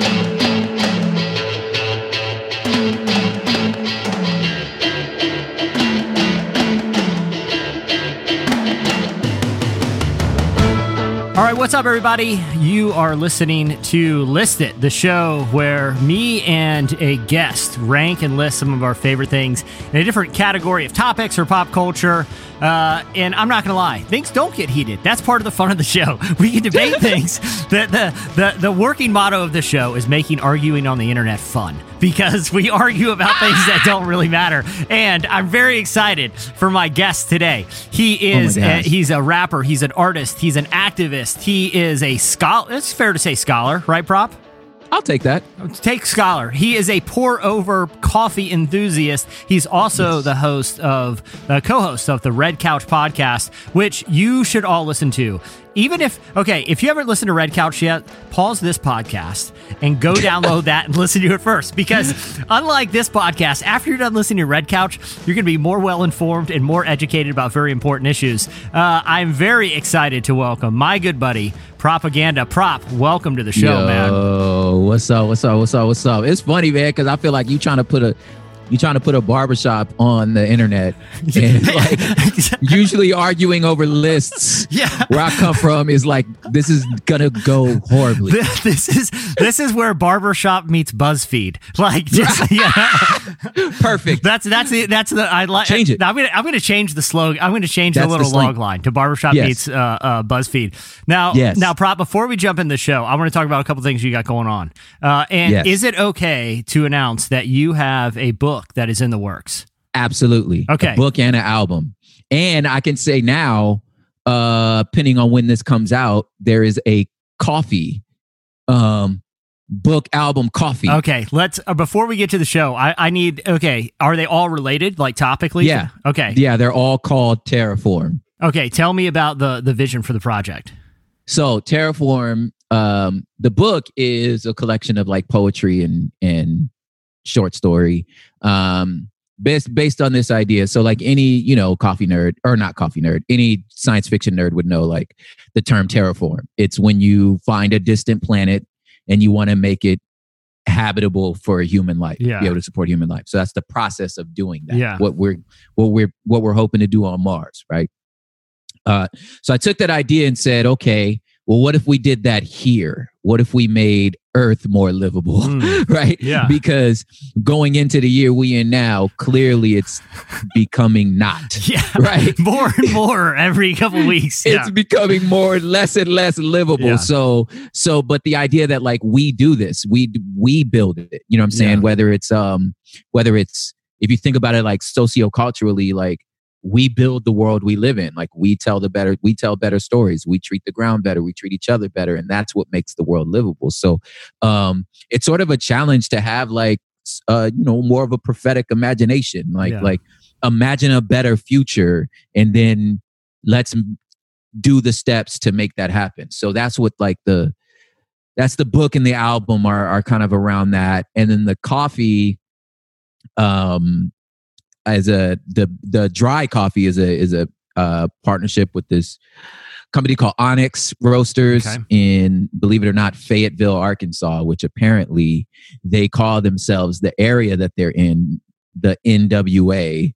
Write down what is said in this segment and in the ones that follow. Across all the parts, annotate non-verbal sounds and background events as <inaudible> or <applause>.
thank you. Up, everybody? You are listening to List It, the show where me and a guest rank and list some of our favorite things in a different category of topics or pop culture. Uh, and I'm not going to lie, things don't get heated. That's part of the fun of the show. <laughs> We can debate <laughs> things. The, the, the, the working motto of the show is making arguing on the internet fun because we argue about things that don't really matter. And I'm very excited for my guest today. He oh is oh a, he's a rapper, he's an artist, he's an activist, he is a scholar. It's fair to say scholar, right, Prop? I'll take that. Take scholar. He is a pour over coffee enthusiast. He's also the host of the co-host of the Red Couch podcast, which you should all listen to. Even if okay, if you haven't listened to Red Couch yet, pause this podcast and go download that and listen to it first. Because <laughs> unlike this podcast, after you're done listening to Red Couch, you're going to be more well informed and more educated about very important issues. Uh, I'm very excited to welcome my good buddy Propaganda Prop. Welcome to the show, Yo, man. what's up? What's up? What's up? What's up? It's funny, man, because I feel like you trying to put a you trying to put a barbershop on the internet and <laughs> like usually arguing over lists <laughs> Yeah. where I come from is like this is gonna go horribly. <laughs> this is this is where barbershop meets BuzzFeed. Like, just, yeah, Perfect. that's that's the that's the I like. Change it. I'm gonna I'm gonna change the slogan. I'm gonna change That's the the little slang. log line to barbershop Yes. meets uh, uh, BuzzFeed. Now, Yes. now, prop. Before we jump in the show, I want to talk about a couple things you got going on. Uh, and Yes. is it okay to announce that you have a book that is in the works? Absolutely. Okay. A book and an album. And I can say now, uh, depending on when this comes out, there is a coffee um book album coffee. Okay, let's uh, before we get to the show. I, I need okay. Are they all related, like topically? Yeah. Okay. Yeah, they're all called Terraform. Okay. Tell me about the the vision for the project. So Terraform, um, the book is a collection of like poetry and and short story, um, based based on this idea. So like any you know coffee nerd or not coffee nerd, any science fiction nerd would know like the term terraform. It's when you find a distant planet and you want to make it habitable for a human life, Yeah. be able to support human life. So that's the process of doing that. Yeah. What we're what we're what we're hoping to do on Mars, right? Uh, so I took that idea and said, okay, well, what if we did that here? What if we made Earth more livable? Mm. <laughs> right? Yeah. Because going into the year we in now, clearly it's becoming not. <laughs> Yeah. Right. <laughs> More and more every couple weeks. Yeah. It's becoming more and less and less livable. Yeah. So so but the idea that like we do this, we we build it. You know what I'm saying? Yeah. Whether it's um whether it's if you think about it like socioculturally like we build the world we live in. Like we tell the better, we tell better stories. We treat the ground better. We treat each other better, and that's what makes the world livable. So, um, it's sort of a challenge to have like, uh, you know, more of a prophetic imagination. Like, Yeah. like imagine a better future, and then let's do the steps to make that happen. So that's what like the that's the book and the album are are kind of around that, and then the coffee, um, as a the the dry coffee is a is a uh, partnership with this company called Onyx Roasters Okay. in believe it or not Fayetteville, Arkansas, which apparently they call themselves the area that they're in the NWA.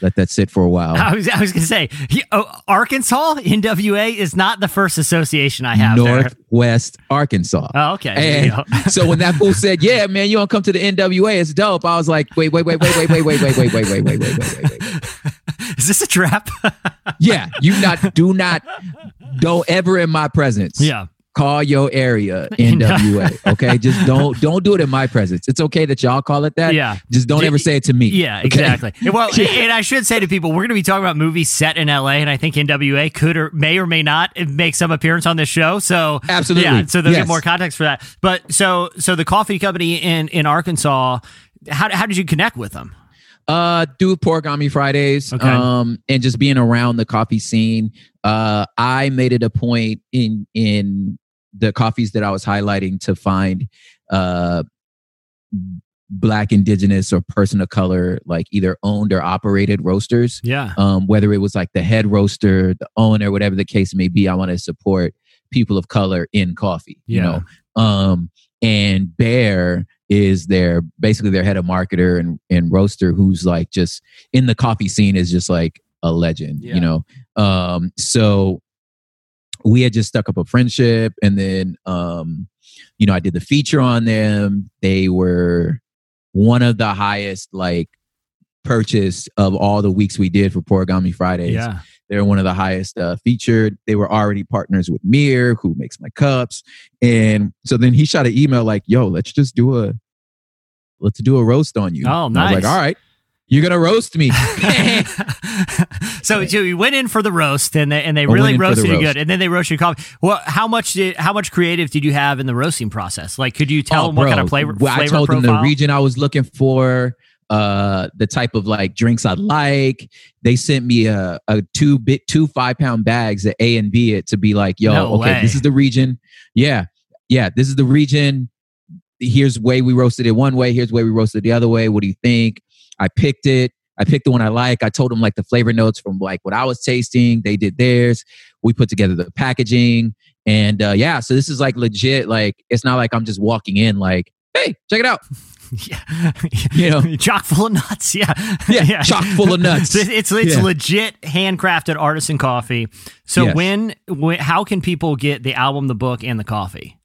Let that sit for a while. I was, I was going to say, he- oh, Arkansas, NWA is not the first association I have there. Northwest Arkansas. Oh, okay. And so when that fool said, "Yeah, man, you don't come to the NWA, it's dope," I was like, "Wait, wait, wait, wait, wait, wait, wait, wait, wait, wait, wait, wait, wait, wait, wait, wait." is this a trap? Yeah, you not do not don't ever in my presence. yeah. Call your area <laughs> NWA. Okay, just <laughs> don't don't do it in my presence. It's okay that y'all call it that. Yeah. just don't ever say it to me. Yeah, okay? exactly. <laughs> Well, and I should say to people, we're going to be talking about movies set in LA, and I think NWA could or may or may not make some appearance on this show. So Absolutely. yeah. So they'll Yes. get more context for that. But so so the coffee company in in Arkansas, how how did you connect with them? Uh, do porgami Fridays. Okay. Um, and just being around the coffee scene. Uh, I made it a point in in the coffees that I was highlighting to find uh black indigenous or person of color like either owned or operated roasters Yeah. um, whether it was like the head roaster, the owner, whatever the case may be. I want to support people of color in coffee. You know, Um, and Bear is their basically their head of marketer and, and roaster who's like just in the coffee scene is just like a legend, Yeah. you know. Um, so we had just stuck up a friendship and then um, you know, I did the feature on them. They were one of the highest like purchase of all the weeks we did for Porigami Fridays. Yeah. They're one of the highest uh, featured. They were already partners with Mir, who makes my cups. And so then he shot an email like, "Yo, let's just do a let's do a roast on you." Oh, And I was like, "All right, you're gonna roast me." <laughs> so, so you went in for the roast, and they and they I really for the roasted you roast. good, and then they roasted your coffee. Well, how much did how much creative did you have in the roasting process? Like, could you tell Oh, them what bro. kind of flavor? Well, flavor I told them the region I was looking for, uh, the type of like drinks I like. They sent me a, a two bit two five pound bags at A and B it to be like, yo, No okay, way. this is the region. Yeah, yeah, this is the region. Here's way we roasted it one way. Here's way we roasted it the other way. What do you think? I picked it. I picked the one I like. I told them like the flavor notes from like what I was tasting. They did theirs. We put together the packaging. And uh, yeah, so this is like legit. Like it's not like I'm just walking in like, hey, check it out. <laughs> yeah, <laughs> You know. <laughs> chock full of nuts. Yeah, Yeah, chock full of nuts. It's it's, it's Yeah. legit handcrafted artisan coffee. So Yes. when, when how can people get the album, the book, and the coffee?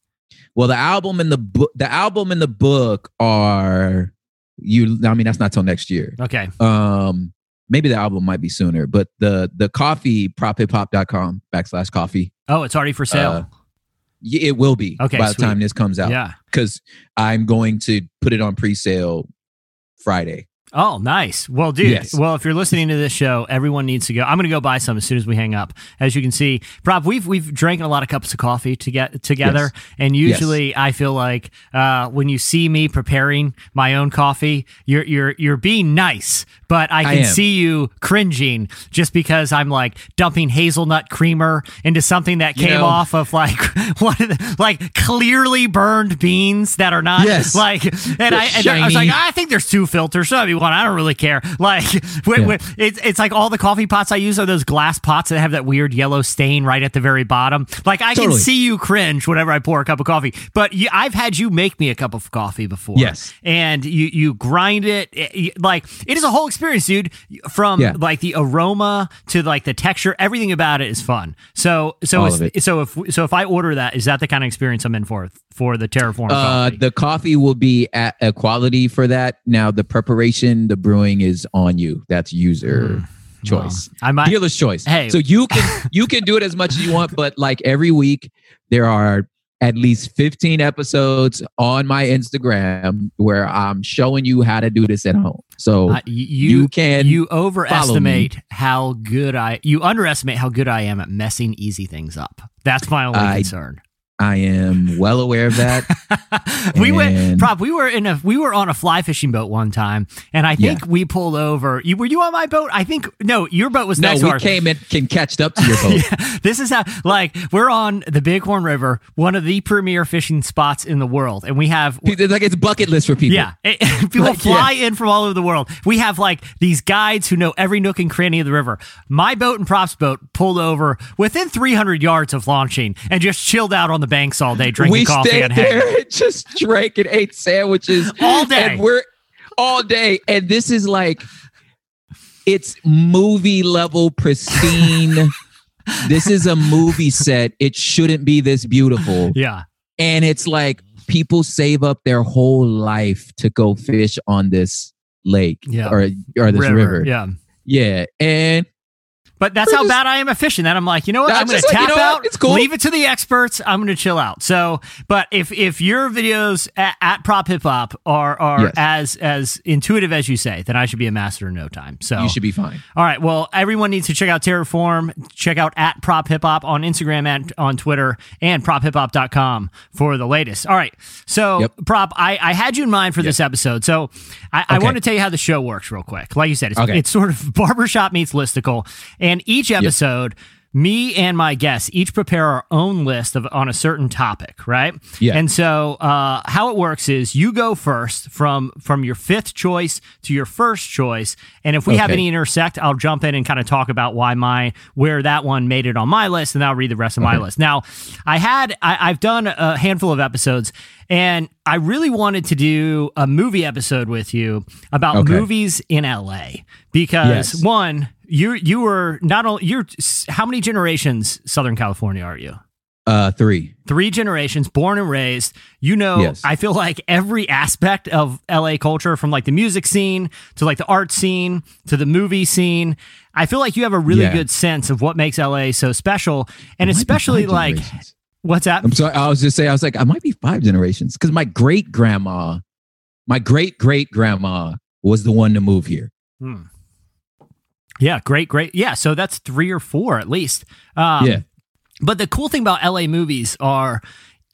Well, the album and the book, the album and the book are you. I mean, that's not till next year. Okay, Um, maybe the album might be sooner, but the the coffee prophiphop.com backslash coffee. oh, it's already for sale. Uh, It will be Okay, by the time this comes out yeah. because I'm going to put it on pre-sale Friday. Oh, nice. Well, dude. Yes. Well, if you're listening to this show, everyone needs to go. I'm going to go buy some as soon as we hang up. As you can see, Rob, we've we've drank a lot of cups of coffee to get together, and usually I feel like uh, when you see me preparing my own coffee, you're you're you're being nice, but I I can am. see you cringing just because I'm like dumping hazelnut creamer into something that You came know- off of like <laughs> one of the like clearly burned beans that are not Yes. like, and I and I was like, I think there's two filters. So if you want, I don't really care. <laughs> Like, when, Yeah. when- it's it's like all the coffee pots I use are those glass pots that have that weird yellow stain right at the very bottom. Like I can see you cringe whenever I pour a cup of coffee. But you, I've had you make me a cup of coffee before. Yes. and you you grind it it- like it is a whole experience, dude. From Yeah. like the aroma to like the texture, everything about it is fun. So so All it's, of it. so if so if I order that, is that the kind of experience I'm in for for the Terraform Uh, coffee? the coffee will be at a quality for that. Now the preparation, the brewing is on you. That's user choice. I might. dealer's choice. Hey. so you can you can do it as much as you want, but like every week there are at least 15 episodes on my Instagram where I'm showing you how to do this at home. So Uh, you you can you overestimate how good I you underestimate how good I am at messing easy things up. That's my only I- concern. I am well aware of that. <laughs> we went prop we were in a we were on a fly fishing boat one time and I think we pulled over. You were you on my boat? I think no, your boat was no, next to we ours. came and can catch up to your <laughs> boat. Yeah, this is how like we're on the Bighorn River, one of the premier fishing spots in the world, and we have It's like it's bucket list for people. Yeah, It- <laughs> people Like, fly in from all over the world. We have like these guides who know every nook and cranny of the river. My boat and props boat pulled over within 300 yards of launching and just chilled out on the banks all day drinking we coffee stayed and hanging. there and just drank and ate sandwiches <laughs> All day. And we're all day, and this is like it's movie level pristine. <laughs> this is a movie set. It shouldn't be this beautiful, Yeah, and it's like people save up their whole life to go fish on this lake Yeah. or or this river. Yeah. Yeah, and But that's how just- bad I am at fishing. That I'm like, you know what? I'm going to just like, tap you know out. It's cool. Leave it to the experts. I'm going to chill out. So, but if if your videos at, at Prop Hip Hop are are Yes. as as intuitive as you say, then I should be a master in no time. So you should be fine. All right. Well, everyone needs to check out Terraform. Check out at Prop Hip Hop on Instagram and on Twitter and prophiphop.com for the latest. All right. So, Yep. Prop, I, I had you in mind for this episode. So, I, I want to tell you how the show works real quick. Like you said, it's, Okay. it's sort of <laughs> barbershop meets listicle. And each episode, me and my guests each prepare our own list of on a certain topic, right? Yeah. And so uh, how it works is you go first from from your fifth choice to your first choice, and if we have any intersect, I'll jump in and kind of talk about why my where that one made it on my list, and I'll read the rest of my list. Now, I had I, I've done a handful of episodes, and I really wanted to do a movie episode with you about Okay. movies in LA because Yes. one, you you were not only you're how many generations Southern California are you? Uh, three. Three generations, born and raised. You know, Yes. I feel like every aspect of LA culture, from like the music scene to like the art scene to the movie scene. I feel like you have a really Yeah. good sense of what makes LA so special, and It might be especially like what's that? I'm sorry. I was just saying. I was like, I might be five generations because my great grandma, my great great grandma was the one to move here. Hmm. Yeah, great, great. Yeah, so that's three or four at least. Um, Yeah. But the cool thing about LA movies are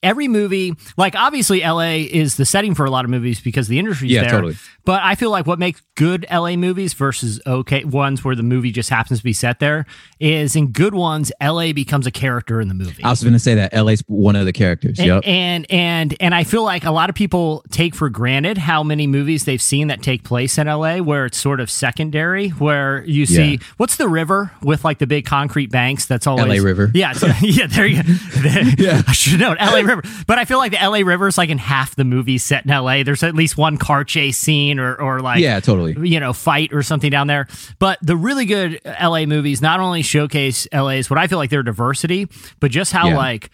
every movie, like obviously LA is the setting for a lot of movies because the industry's Yeah, there. totally. But I feel like what makes good LA movies versus okay ones where the movie just happens to be set there is in good ones, LA becomes a character in the movie. I was going to say that LA's one of the characters. And, yep. and and and I feel like a lot of people take for granted how many movies they've seen that take place in LA where it's sort of secondary where you see Yeah. what's the river with like the big concrete banks that's always LA River. Yeah, it's- <laughs> yeah, there you go. <laughs> Yeah. I should know LA River. But I feel like the LA River is like in half the movies set in LA. There's at least one car chase scene or or like yeah, totally. you know, fight or something down there. But the really good LA movies not only showcase LA's what I feel like their diversity, but just how Yeah. like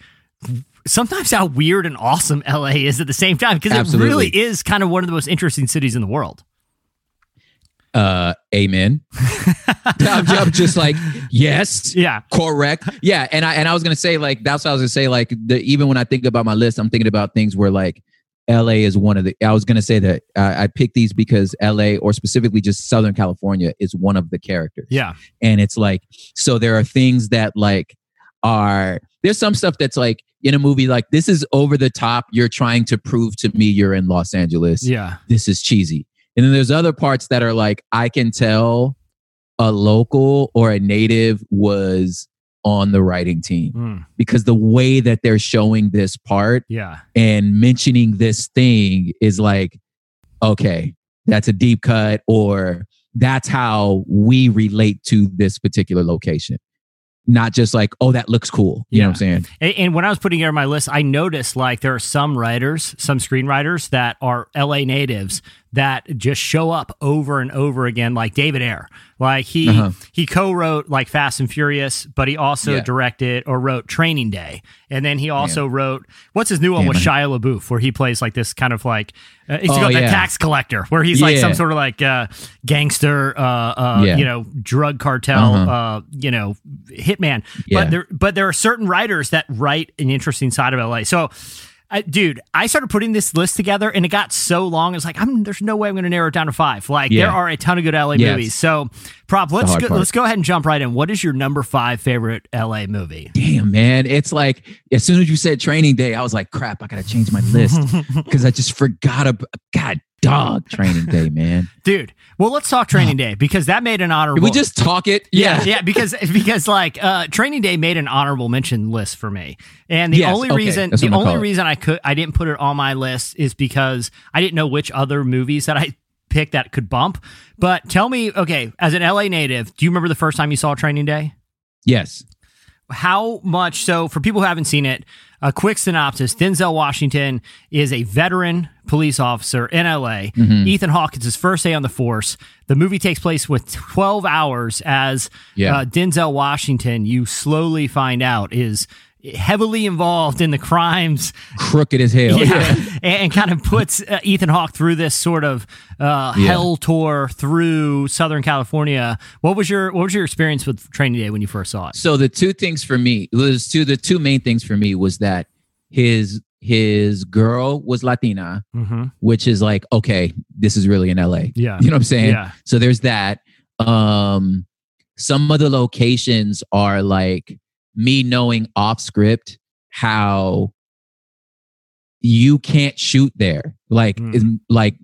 sometimes how weird and awesome LA is at the same time because it really is kind of one of the most interesting cities in the world. Uh, amen. <laughs> I'm, I'm just like, yes, Yeah. correct. Yeah, and I and I was gonna say like that's what I was gonna say like the even when I think about my list, I'm thinking about things where like LA is one of the. I was gonna say that uh, I picked these because LA or specifically just Southern California is one of the characters. Yeah. and it's like so there are things that like are there's some stuff that's like in a movie like this is over the top you're trying to prove to me you're in los angeles Yeah. this is cheesy and then there's other parts that are like i can tell a local or a native was on the writing team Mm, because the way that they're showing this part yeah. and mentioning this thing is like, okay, that's a deep cut, or that's how we relate to this particular location. Not just like, oh, that looks cool. You know what I'm saying? And, and when I was putting together my list, I noticed like there are some writers, some screenwriters that are LA natives that just show up over and over again, like David Ayer. Like he Uh-huh. he co-wrote like Fast and Furious, but he also Yeah. directed or wrote Training Day, and then he also wrote what's his new one Damn, with Shia LaBeouf, where he plays like this kind of like uh, he's Oh, got the tax collector, where he's like some sort of like uh, gangster, uh, uh, Yeah. you know, drug cartel, Uh-huh. uh, you know, hitman. Yeah. But there, but there are certain writers that write an interesting side of LA. So, I, dude, I started putting this list together, and it got so long. It's like I'm, there's no way I'm going to narrow it down to five. Like Yeah. there are a ton of good LA Yes. movies. So, prop, let's go, part. let's go ahead and jump right in. What is your number five favorite LA movie? Damn, man. It's like as soon as you said training day, I was like, crap, I gotta change my list <laughs> because I just forgot about God dog training day, man. <laughs> Dude, well, let's talk Training Day because that made an honorable. Did we just talk it? Yeah, yeah, because <laughs> because like uh, Training Day made an honorable mention list for me, and the Yes, only okay, reason that's the only reason I could I didn't put it on my list is because I didn't know which other movies that I picked that could bump. But tell me, okay, as an LA native, do you remember the first time you saw Training Day? Yes. how much so for people who haven't seen it a quick synopsis denzel washington is a veteran police officer in la Mm-hmm. ethan hawke it's his first day on the force the movie takes place with 12 hours as Yeah. uh, denzel washington you slowly find out is heavily involved in the crimes Crooked as hell. yeah, <laughs> and, and kind of puts uh, Ethan Hawke through this sort of uh, Yeah. hell tour through Southern California. What was your what was your experience with Training Day when you first saw it? So the two things for me was two the two main things for me was that his his girl was Latina, Mm-hmm. which is like, okay, this is really in LA. Yeah. You know what I'm saying? Yeah. So there's that. Um some of the locations are like me knowing off script how you can't shoot there. Like Mm. is like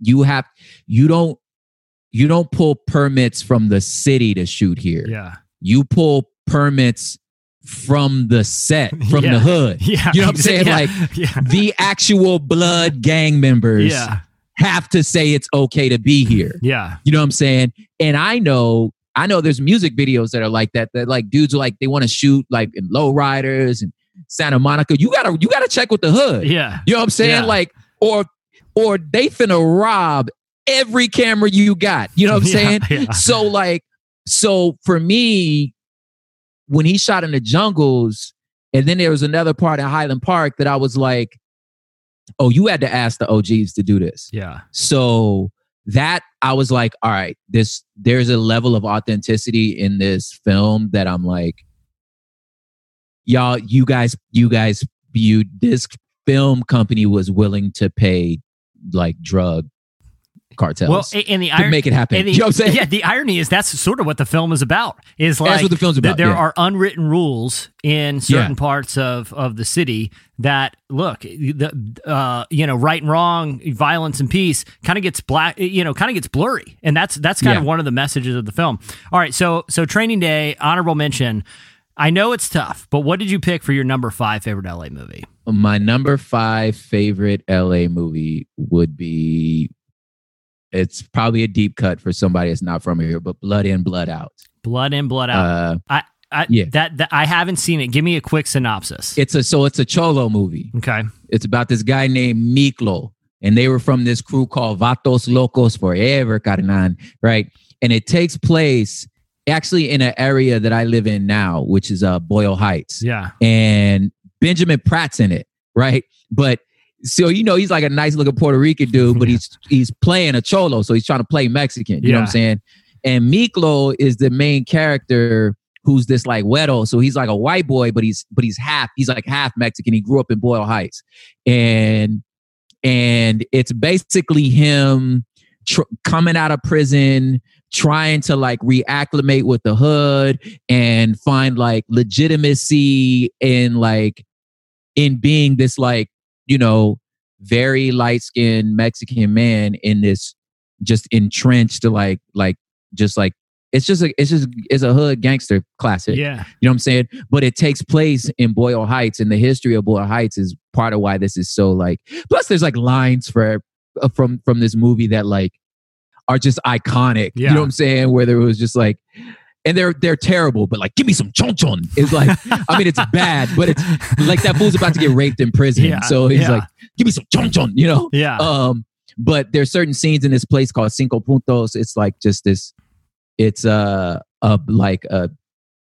you have you don't you don't pull permits from the city to shoot here Yeah. you pull permits from the set, <laughs> from Yeah. the hood. <laughs> Yeah. You know what I'm saying? <laughs> Yeah. Like yeah. the actual blood gang members Yeah. have to say it's okay to be here. Yeah. You know what I'm saying? And I know, I know there's music videos that are like that, that like dudes like, they want to shoot like in lowriders and Santa Monica. You gotta, you gotta check with the hood. Yeah. You know what I'm saying? Yeah. Like, or, or they finna rob every camera you got. You know what I'm <laughs> Yeah, saying? yeah. So like, so for me, when he shot in the jungles, and then there was another part in Highland Park that I was like, oh, you had to ask the OGs to do this. Yeah. So that I was like, all right, this there's a level of authenticity in this film that I'm like, y'all, you guys, you guys, you this film company was willing to pay like drug cartels Well, and the iron- make it happen. the- you know what I'm saying? Yeah, the irony is that's sort of what the film is about. Is like That's what the film's th- about, there yeah. are unwritten rules in certain Yeah. parts of of the city that look, the uh, you know, right and wrong, violence and peace, kind of gets black, you know, kind of gets blurry, and that's that's kind Yeah. of one of the messages of the film. All right, so so Training Day, honorable mention. I know it's tough, but what did you pick for your number five favorite LA movie? My number five favorite LA movie would be. It's probably a deep cut for somebody that's not from here, but Blood In, Blood Out. Blood in, Blood Out. Uh, I, I yeah. that, that I haven't seen it. Give me a quick synopsis. it's a so it's a cholo movie. okay. It's about this guy named Miklo, and they were from this crew called Vatos Locos Forever, Carnan, right? And it takes place actually in an area that I live in now, which is uh, Boyle Heights. Yeah. And Benjamin Bratt's in it, right? But so you know he's like a nice looking Puerto Rican dude, but he's he's playing a cholo, so he's trying to play Mexican. You know what I'm saying? And Miklo is the main character who's this like wedo. So he's like a white boy, but he's but he's half he's like half Mexican. He grew up in Boyle Heights, and and it's basically him tr- coming out of prison, trying to like reacclimate with the hood and find like legitimacy in like in being this like you know very light skinned Mexican man in this just entrenched like like just like it's just a it's just it's a hood gangster classic. Yeah. You know what I'm saying? But it takes place in Boyle Heights, and the history of Boyle Heights is part of why this is so like. Plus, there's like lines for uh, from from this movie that like are just iconic. Yeah. You know what I'm saying? Where there was just like, and they're they're terrible, but like, give me some chon chon. It's like, I mean, it's bad, but it's like that fool's about to get raped in prison, Yeah, so he's yeah. like, give me some chon chon. You know? Yeah. Um, but there's certain scenes in this place called Cinco Puntos. It's like just this. It's a a like a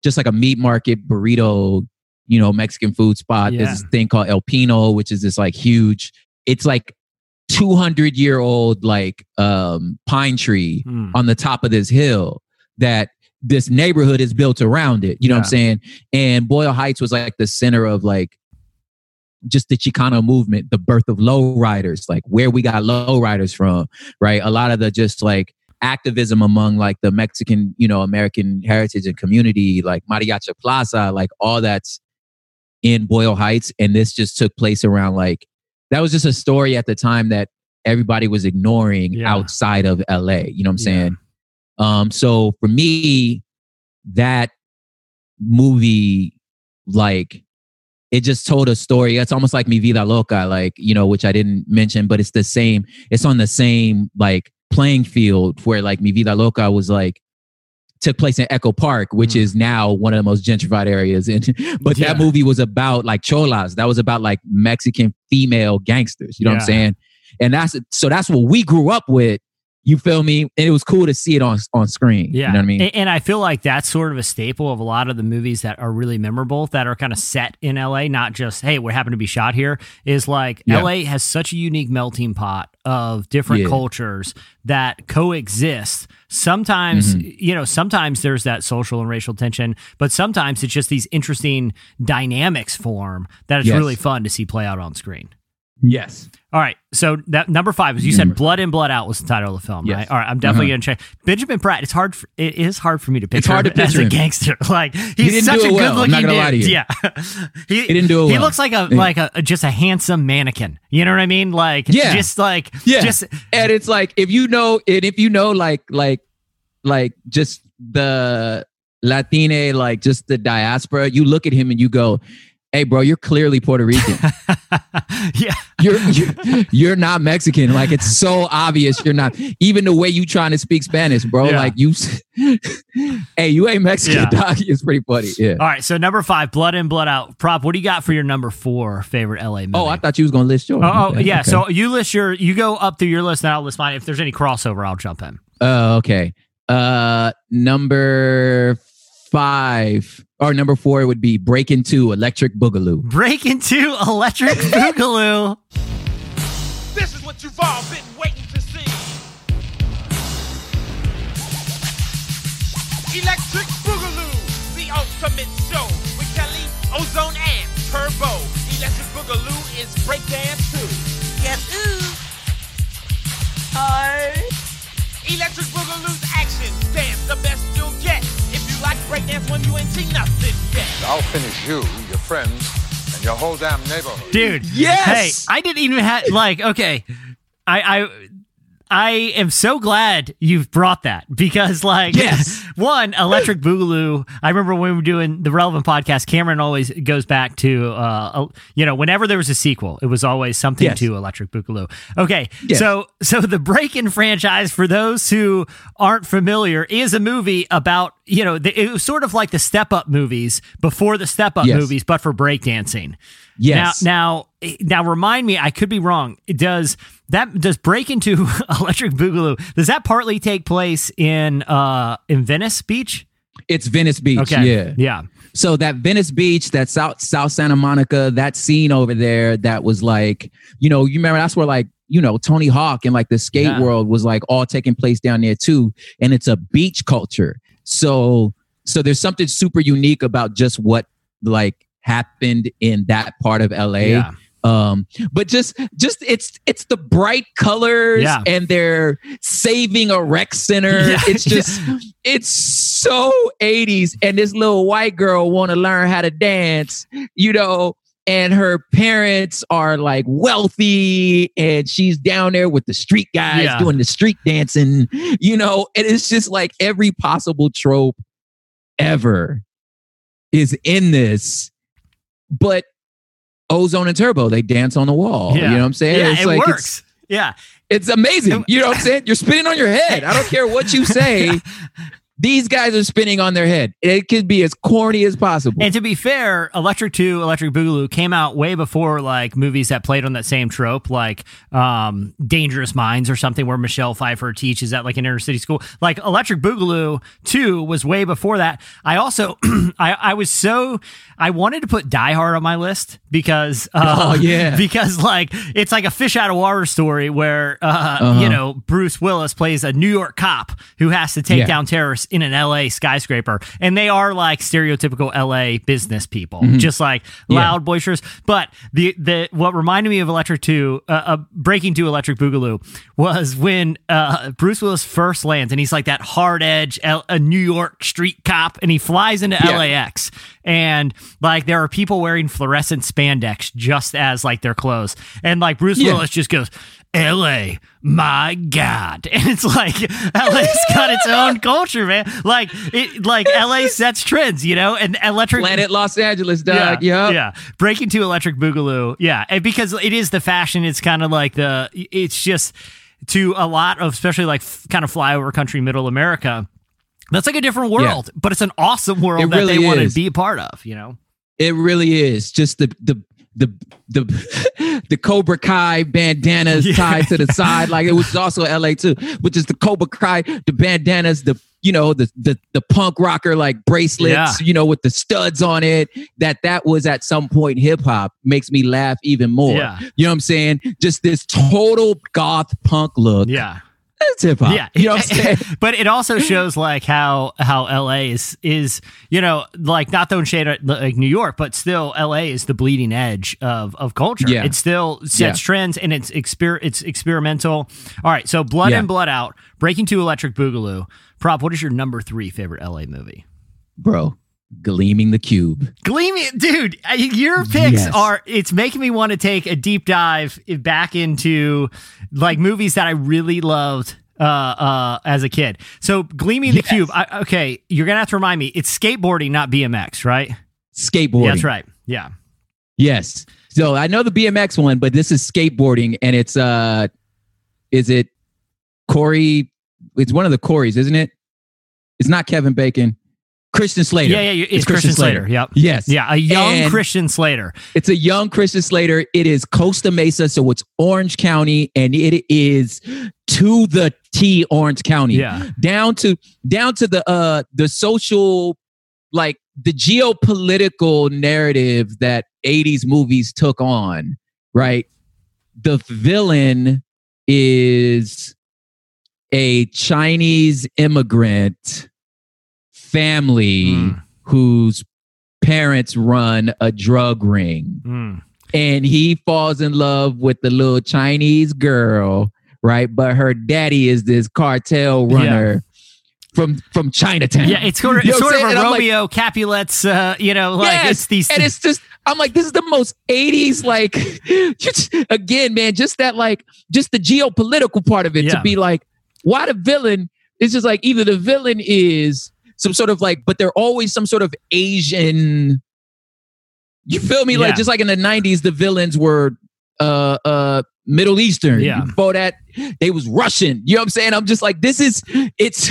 just like a meat market burrito, you know, Mexican food spot. Yeah. There's this thing called El Pino, which is this like huge. It's like 200 year old like um pine tree Hmm. on the top of this hill that this neighborhood is built around it. You know what I'm saying? And Boyle Heights was like the center of like just the Chicano movement, the birth of lowriders, like where we got lowriders from, right? A lot of the just like activism among like the Mexican, you know, American heritage and community, like Mariachi Plaza, like all that's in Boyle Heights. And this just took place around like, that was just a story at the time that everybody was ignoring Yeah. outside of LA. You know what I'm Yeah. saying? Um, so for me, that movie, like, it just told a story. It's almost like Mi Vida Loca, like, you know, which I didn't mention, but it's the same, it's on the same like playing field where like Mi Vida Loca was like took place in Echo Park, which Mm. is now one of the most gentrified areas. In, <laughs> but Yeah. that movie was about like cholas. That was about like Mexican female gangsters. You know what I'm saying? And that's so that's what we grew up with. You feel me? And it was cool to see it on on screen. Yeah. You know what I mean? And, and I feel like that's sort of a staple of a lot of the movies that are really memorable that are kind of set in LA, not just, hey, we happen to be shot here. Is like Yeah. LA has such a unique melting pot of different Yeah. cultures that coexist. Sometimes, Mm-hmm. you know, sometimes there's that social and racial tension, but sometimes it's just these interesting dynamics form that it's Yes. really fun to see play out on screen. Yes. All right. So that number five was you said Blood in, Blood Out was the title of the film, Yes. right? All right. I'm definitely Uh-huh. gonna check. Benjamin Bratt. It's hard. For, it is hard for me to picture. It's hard to as a gangster. <laughs> Like he's didn't such a it good looking dude. to. Yeah. <laughs> he, He didn't do it He well. looks like a Yeah. like a just a handsome mannequin. You know what I mean? Like Yeah. just like Yeah. just and it's like if you know and if you know like like like just the Latine, like just the diaspora, you look at him and you go, hey bro you're clearly puerto rican <laughs> yeah you're, you're you're not mexican like it's so obvious you're not even the way you trying to speak spanish bro Yeah. like you <laughs> hey you ain't mexican Yeah. dog it's pretty funny yeah all right so number five blood in blood out prop what do you got for your number four favorite la movie oh i thought you was gonna list yours Oh, oh, Okay, yeah. okay. So you list your, you go up through your list, and I'll list mine. If there's any crossover, I'll jump in. Oh, okay. Uh, number five or number four would be Breakin' 2 Electric Boogaloo. Breakin' 2 Electric <laughs> Boogaloo. This is what you've all been waiting to see. Electric Boogaloo, the ultimate show with Kelly, Ozone, and Turbo. Electric Boogaloo is breakdance too. Yes, ooh. Hi. Electric Boogaloo's action breakdance when you ain't seen nothing yet. I'll finish you, your friends, and your whole damn neighborhood. Dude. Yes! Hey, I didn't even have, like, okay. I, I, I am so glad you've brought that because, like, Yes. <laughs> one, Electric Boogaloo. I remember when we were doing the relevant podcast, Cameron always goes back to, uh, you know, whenever there was a sequel, it was always something Yes. to Electric Boogaloo. Okay. Yes. So, so the Breakin' franchise, for those who aren't familiar, is a movie about, you know, the, it was sort of like the Step Up movies before the Step Up movies, but for breakdancing. Yes. Now, now, now, remind me. I could be wrong. Does that does Breakin' 2 <laughs> Electric Boogaloo? Does that partly take place in uh in Venice Beach? it's Venice Beach. Okay. Yeah. Yeah. So that Venice Beach, that South South Santa Monica, that scene over there, that was like, you know, you remember that's where like, you know, Tony Hawk and like the skate Yeah. world was like all taking place down there too. And it's a beach culture. So so there's something super unique about just what like happened in that part of LA. Yeah. um but just just it's it's the bright colors Yeah. and they're saving a rec center <laughs> Yeah, it's just it's so 80s and this little white girl want to learn how to dance you know and her parents are like wealthy and she's down there with the street guys Yeah. doing the street dancing you know and it's just like every possible trope ever is in this but ozone and turbo they dance on the wall Yeah. you know what i'm saying Yeah, it's it like works. yeah. it's, it's amazing you know what i'm saying you're spinning on your head i don't care what you <laughs> say these guys are spinning on their head it could be as corny as possible And to be fair, Electric 2, Electric Boogaloo came out way before like movies that played on that same trope, like um, Dangerous Minds or something where Michelle Pfeiffer teaches at like an inner city school. Like Electric Boogaloo 2 was way before that. I also, <clears throat> I, I was so, I wanted to put Die Hard on my list because, uh, <laughs> Oh, yeah. because like it's like a fish out of water story where, uh, Uh-huh. you know, Bruce Willis plays a New York cop who has to take Yeah. down terrorists in an LA skyscraper. And they are like stereotypical LA business people, Mm-hmm. just like loud, boisterous. But the, the, what reminded me of Electric 2, uh, uh, Breaking Two, Electric Boogaloo was when, uh, Bruce Willis first lands and he's like that hard edge, L- a New York street cop and he flies into Yeah. LAX and like there are people wearing fluorescent spandex just as like their clothes. And like Bruce Yeah. Willis just goes, LA, my God. <laughs> And it's like LA's got its own culture, man. Like it like LA sets trends, you know, and electric planet los angeles yeah, dog yeah yeah. Breakin' 2 electric boogaloo. Yeah. And because it is the fashion, it's kind of like the it's just to a lot of especially like f- kind of flyover country middle America. That's like a different world, but it's an awesome world It that really they want to be a part of, you know? It really is just the the the the the Cobra Kai bandanas Yeah. tied to the side, like it was also LA too, which is the Cobra Kai, the bandanas, the you know the the the punk rocker like bracelets, Yeah. you know, with the studs on it. That that was at some point hip hop makes me laugh even more. Yeah. You know what I'm saying? Just this total goth punk look. Yeah. That's hip hop. Yeah, You know what I'm <laughs> saying? but it also shows like how how LA is is you know like not throwing shade at like New York, but still LA is the bleeding edge of of culture. Yeah. It still sets Yeah. trends and it's exper it's experimental. All right, so Blood Yeah. in Blood Out, Breakin' 2 Electric Boogaloo. Prop, what is your number three favorite LA movie? Bro, gleaming the cube. Gleaming, dude, your picks Yes. are, it's making me want to take a deep dive back into like movies that I really loved uh, uh, as a kid. So Gleaming the Cube. I, okay, you're gonna have to remind me. It's skateboarding, not BMX, right? Skateboarding. Yeah, that's right. Yeah. Yes. So I know the BMX one, but this is skateboarding, and it's uh, is it Corey? It's one of the Corys, isn't it? It's not Kevin Bacon. Christian Slater. Yeah, yeah. you- It's, Christian, Slater. Yep. Yes. Yeah, a young And- Christian Slater. It's a young Christian Slater. It is Costa Mesa, so it's Orange County, and it is to the T Orange County. Yeah. Down to down to the uh the social like the geopolitical narrative that 80s movies took on, right? The villain is a Chinese immigrant family Mm. whose parents run a drug ring Mm. and he falls in love with the little Chinese girl, right? But her daddy is this cartel runner from from Chinatown. Yeah, it's sort of, You it's know sort of a I'm like, Romeo Capulets, uh, you know, like Yes, it's these. and it's just I'm like, this is the most 80s, like <laughs> just, again, man, just that like just the geopolitical part of it Yeah. to be like, why the villain? It's just like either the villain is some sort of like, but they're always some sort of Asian. You feel me? Yeah. Like just like in the 90s, the villains were uh uh Middle Eastern. Yeah. Before that, they was Russian. You know what I'm saying? I'm just like, this is it's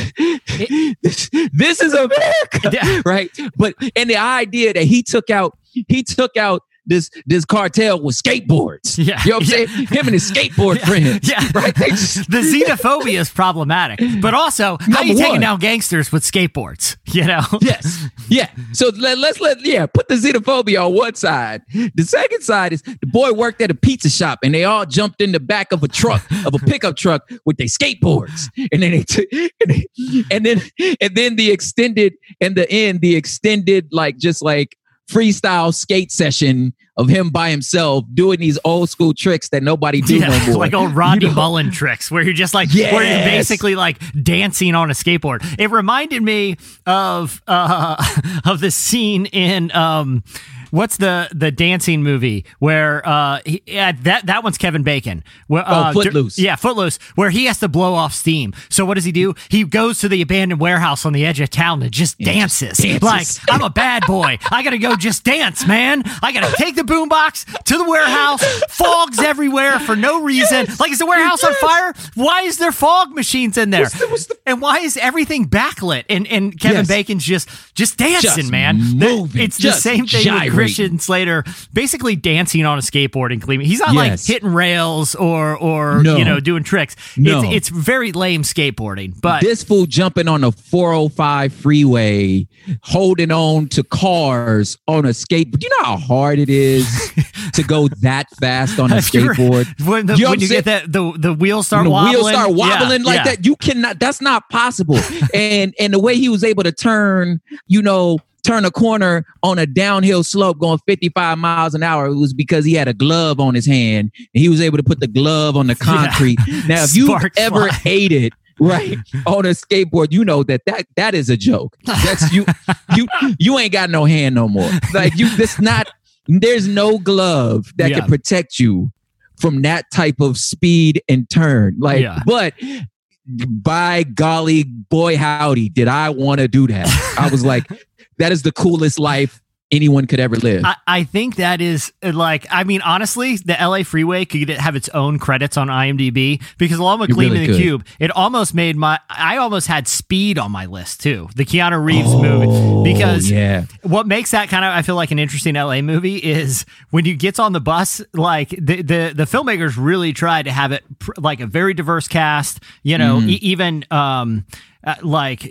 this, <laughs> this is America Yeah. <laughs> right? But and the idea that he took out, he took out this this cartel with skateboards. Yeah. You know what I'm Yeah. saying? Him and his skateboard <laughs> Yeah. friends. Yeah. Right? Just- the <laughs> xenophobia is problematic, but also how you taking one. down gangsters with skateboards? <laughs> You know, yes. Yeah. So let, let's let yeah, put the xenophobia on one side. The second side is the boy worked at a pizza shop and they all jumped in the back of a truck, of a pickup truck with their skateboards. And then they took and, they, and then and then the extended and the end, the extended like just like freestyle skate session of him by himself doing these old school tricks that nobody do yeah, no <laughs> more. like old Rodney You know? Mullen tricks, where you're just like, where you're basically like dancing on a skateboard. It reminded me of uh <laughs> of the scene in um. What's the the dancing movie where uh he, yeah, that that one's Kevin Bacon. Where, uh, Oh, Footloose. yeah Footloose where he has to blow off steam. So what does he do? He goes to the abandoned warehouse on the edge of town and just dances. dances. like I'm a bad boy. <laughs> I gotta go just dance man. I gotta take the boombox to the warehouse. Fogs everywhere for no reason. Like is the warehouse on fire? Why is there fog machines in there? What's the- what's the- and why is everything backlit and and Kevin Yes. Bacon's just just dancing Just man? Moving, it's the same thing gyrating. Christian Slater basically dancing on a skateboard and cleaning he's not like hitting rails or or No. you know doing tricks No. it's, it's very lame skateboarding but this fool jumping on the 405 freeway, holding on to cars on a skateboard. You know how hard it is <laughs> to go that fast on a skateboard? <laughs> when, the, You know when you get that the the wheels start the wobbling wheels start yeah, wobbling like yeah. that, you cannot. That's not possible. <laughs> and and the way he was able to turn, you know, turn a corner on a downhill slope going 55 miles an hour, it was because he had a glove on his hand and he was able to put the glove on the <laughs> concrete. Now, if <laughs> you've ever fly. ate it. Right on a skateboard, you know that that that is a joke. That's you, <laughs> you you ain't got no hand no more. Like you, this not. There's no glove that Yeah. can protect you from that type of speed and turn. Like, Yeah. but by golly, boy, howdy, did I want to do that? I was like, that is the coolest life anyone could ever live. I, I think that is uh, like I mean honestly the LA Freeway could have its own credits on IMDb because along with It Gleaming really the. Cube it almost made my I almost had Speed on my list too the Keanu Reeves Oh, movie because yeah, what makes that kind of I feel like an interesting LA movie is when you get on the bus like the the, the filmmakers really tried to have it pr- like a very diverse cast you know Mm-hmm. e- even um uh, like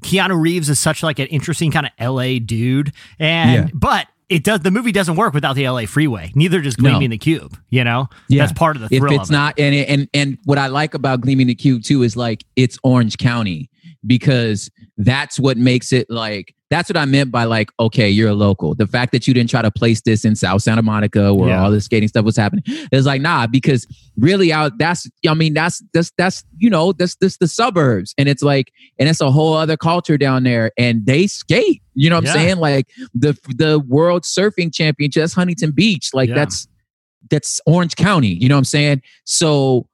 Keanu Reeves is such like an interesting kind of LA dude and Yeah. but it does the movie doesn't work without the LA freeway neither does Gleaming No. the Cube you know yeah. that's part of the If it's of it. not, and and and what I like about Gleaming the Cube too is like it's Orange County because that's what makes it like. That's what I meant by like, okay, you're a local. The fact that you didn't try to place this in South Santa Monica where Yeah. all the skating stuff was happening is like, nah, because really out that's I mean, that's that's that's you know, that's that's the suburbs. And it's like, and it's a whole other culture down there. And they skate. You know what I'm saying? Like the the world surfing championship, that's Huntington Beach. Like Yeah. that's that's Orange County. You know what I'm saying? So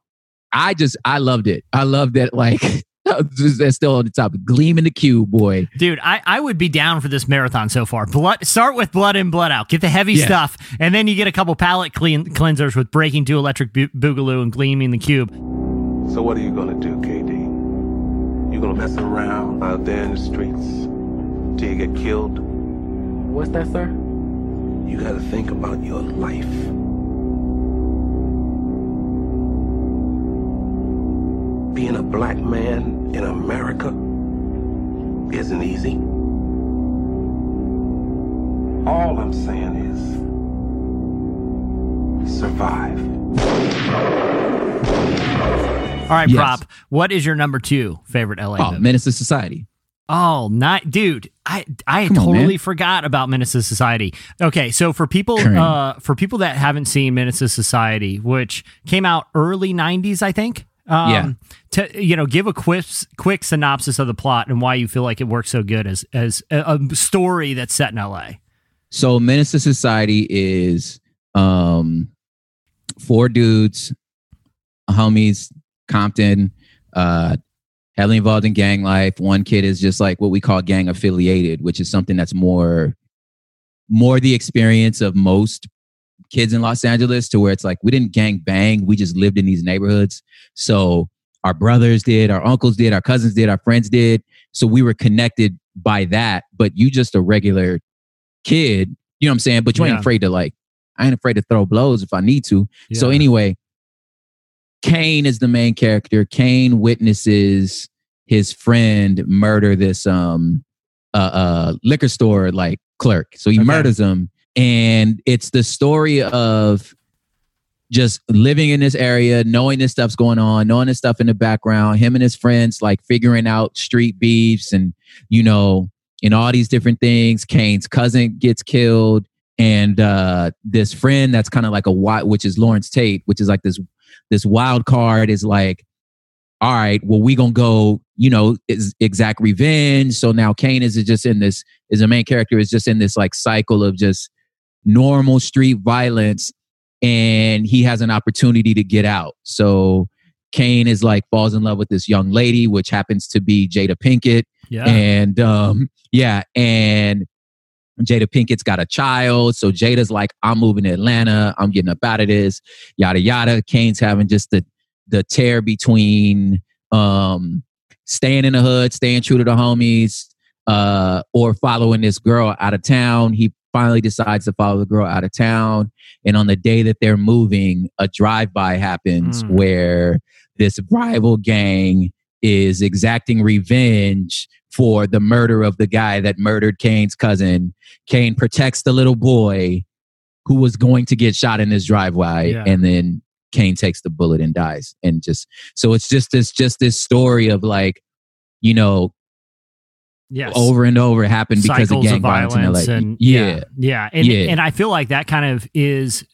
I just I loved it. I loved it. Like <laughs> <laughs> that's still on the top. Gleaming the cube, boy. Dude, I, I would be down for this marathon so far. Blood, start with blood in, blood out. Get the heavy Yeah. stuff, and then you get a couple palate clean, cleansers with breaking two electric bo- boogaloo and gleaming the cube. So what are you gonna do, KD? You gonna mess around out there in the streets till you get killed? What's that, sir? You gotta think about your life. Being a black man in America isn't easy. All I'm saying is survive. All right, Yes. prop. What is your number two favorite LA Oh, movie? Menace to Society. Oh, not dude. I I Come totally man. forgot about Menace to Society. Okay, so for people Current. uh for people that haven't seen Menace to Society, which came out early '90s, I think. Um, Yeah. To you know, give a quick quick synopsis of the plot and why you feel like it works so good as as a, a story that's set in LA. So Menace to Society is um four dudes, homies, Compton, uh heavily involved in gang life. One kid is just like what we call gang affiliated, which is something that's more more the experience of most kids in Los Angeles to where it's like we didn't gang bang, we just lived in these neighborhoods. So our brothers did, our uncles did, our cousins did, our friends did. So we were connected by that, but you just a regular kid, you know what I'm saying? But you ain't afraid to like, I ain't afraid to throw blows if I need to. So anyway, Caine is the main character. Caine witnesses his friend murder this um uh, uh liquor store like clerk. So he Okay. murders him, and it's the story of just living in this area, knowing this stuff's going on, knowing this stuff in the background. Him and his friends like figuring out street beefs and you know and all these different things. Caine's cousin gets killed. And uh, this friend that's kind of like a wild, which is Larenz Tate, which is like this this wild card is like, all right, well, we gonna go, you know, is exact revenge. So now Caine is just in this, is a main character, is just in this like cycle of just normal street violence, and he has an opportunity to get out. So Caine is like falls in love with this young lady, which happens to be Jada Pinkett. Yeah. And um, yeah, and Jada Pinkett's got a child. So Jada's like, I'm moving to Atlanta. I'm getting up out of this. Yada yada. Caine's having just the the tear between um staying in the hood, staying true to the homies, uh, or following this girl out of town. He finally decides to follow the girl out of town. And on the day that they're moving, a drive-by happens Mm. where this rival gang is exacting revenge for the murder of the guy that murdered Caine's cousin. Caine protects the little boy who was going to get shot in his driveway, Yeah. and then Caine takes the bullet and dies. And just so it's just this just this story of like, you know, yes. over and over happened because cycles of gang of violence, violence in LA. and yeah, yeah and Yeah. and I feel like that kind of is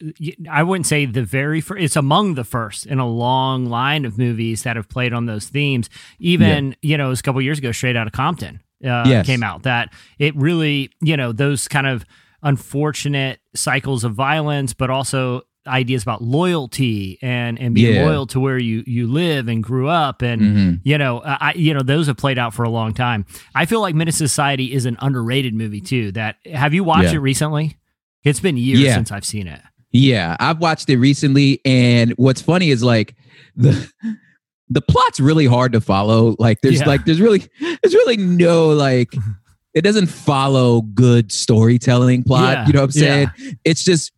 I wouldn't say the very first it's among the first in a long line of movies that have played on those themes even you know it was a couple years ago straight out of Compton uh, Yes. came out that it really you know those kind of unfortunate cycles of violence but also ideas about loyalty and and being Yeah. loyal to where you you live and grew up and Mhm. you know I you know those have played out for a long time. I feel like Menace Society is an underrated movie too. That have you watched Yeah. it recently? It's been years Yeah. since I've seen it. Yeah, I've watched it recently, and what's funny is like the the plot's really hard to follow. Like there's Yeah. like there's really there's really no like it doesn't follow good storytelling plot. Yeah, You know what I'm saying? It's just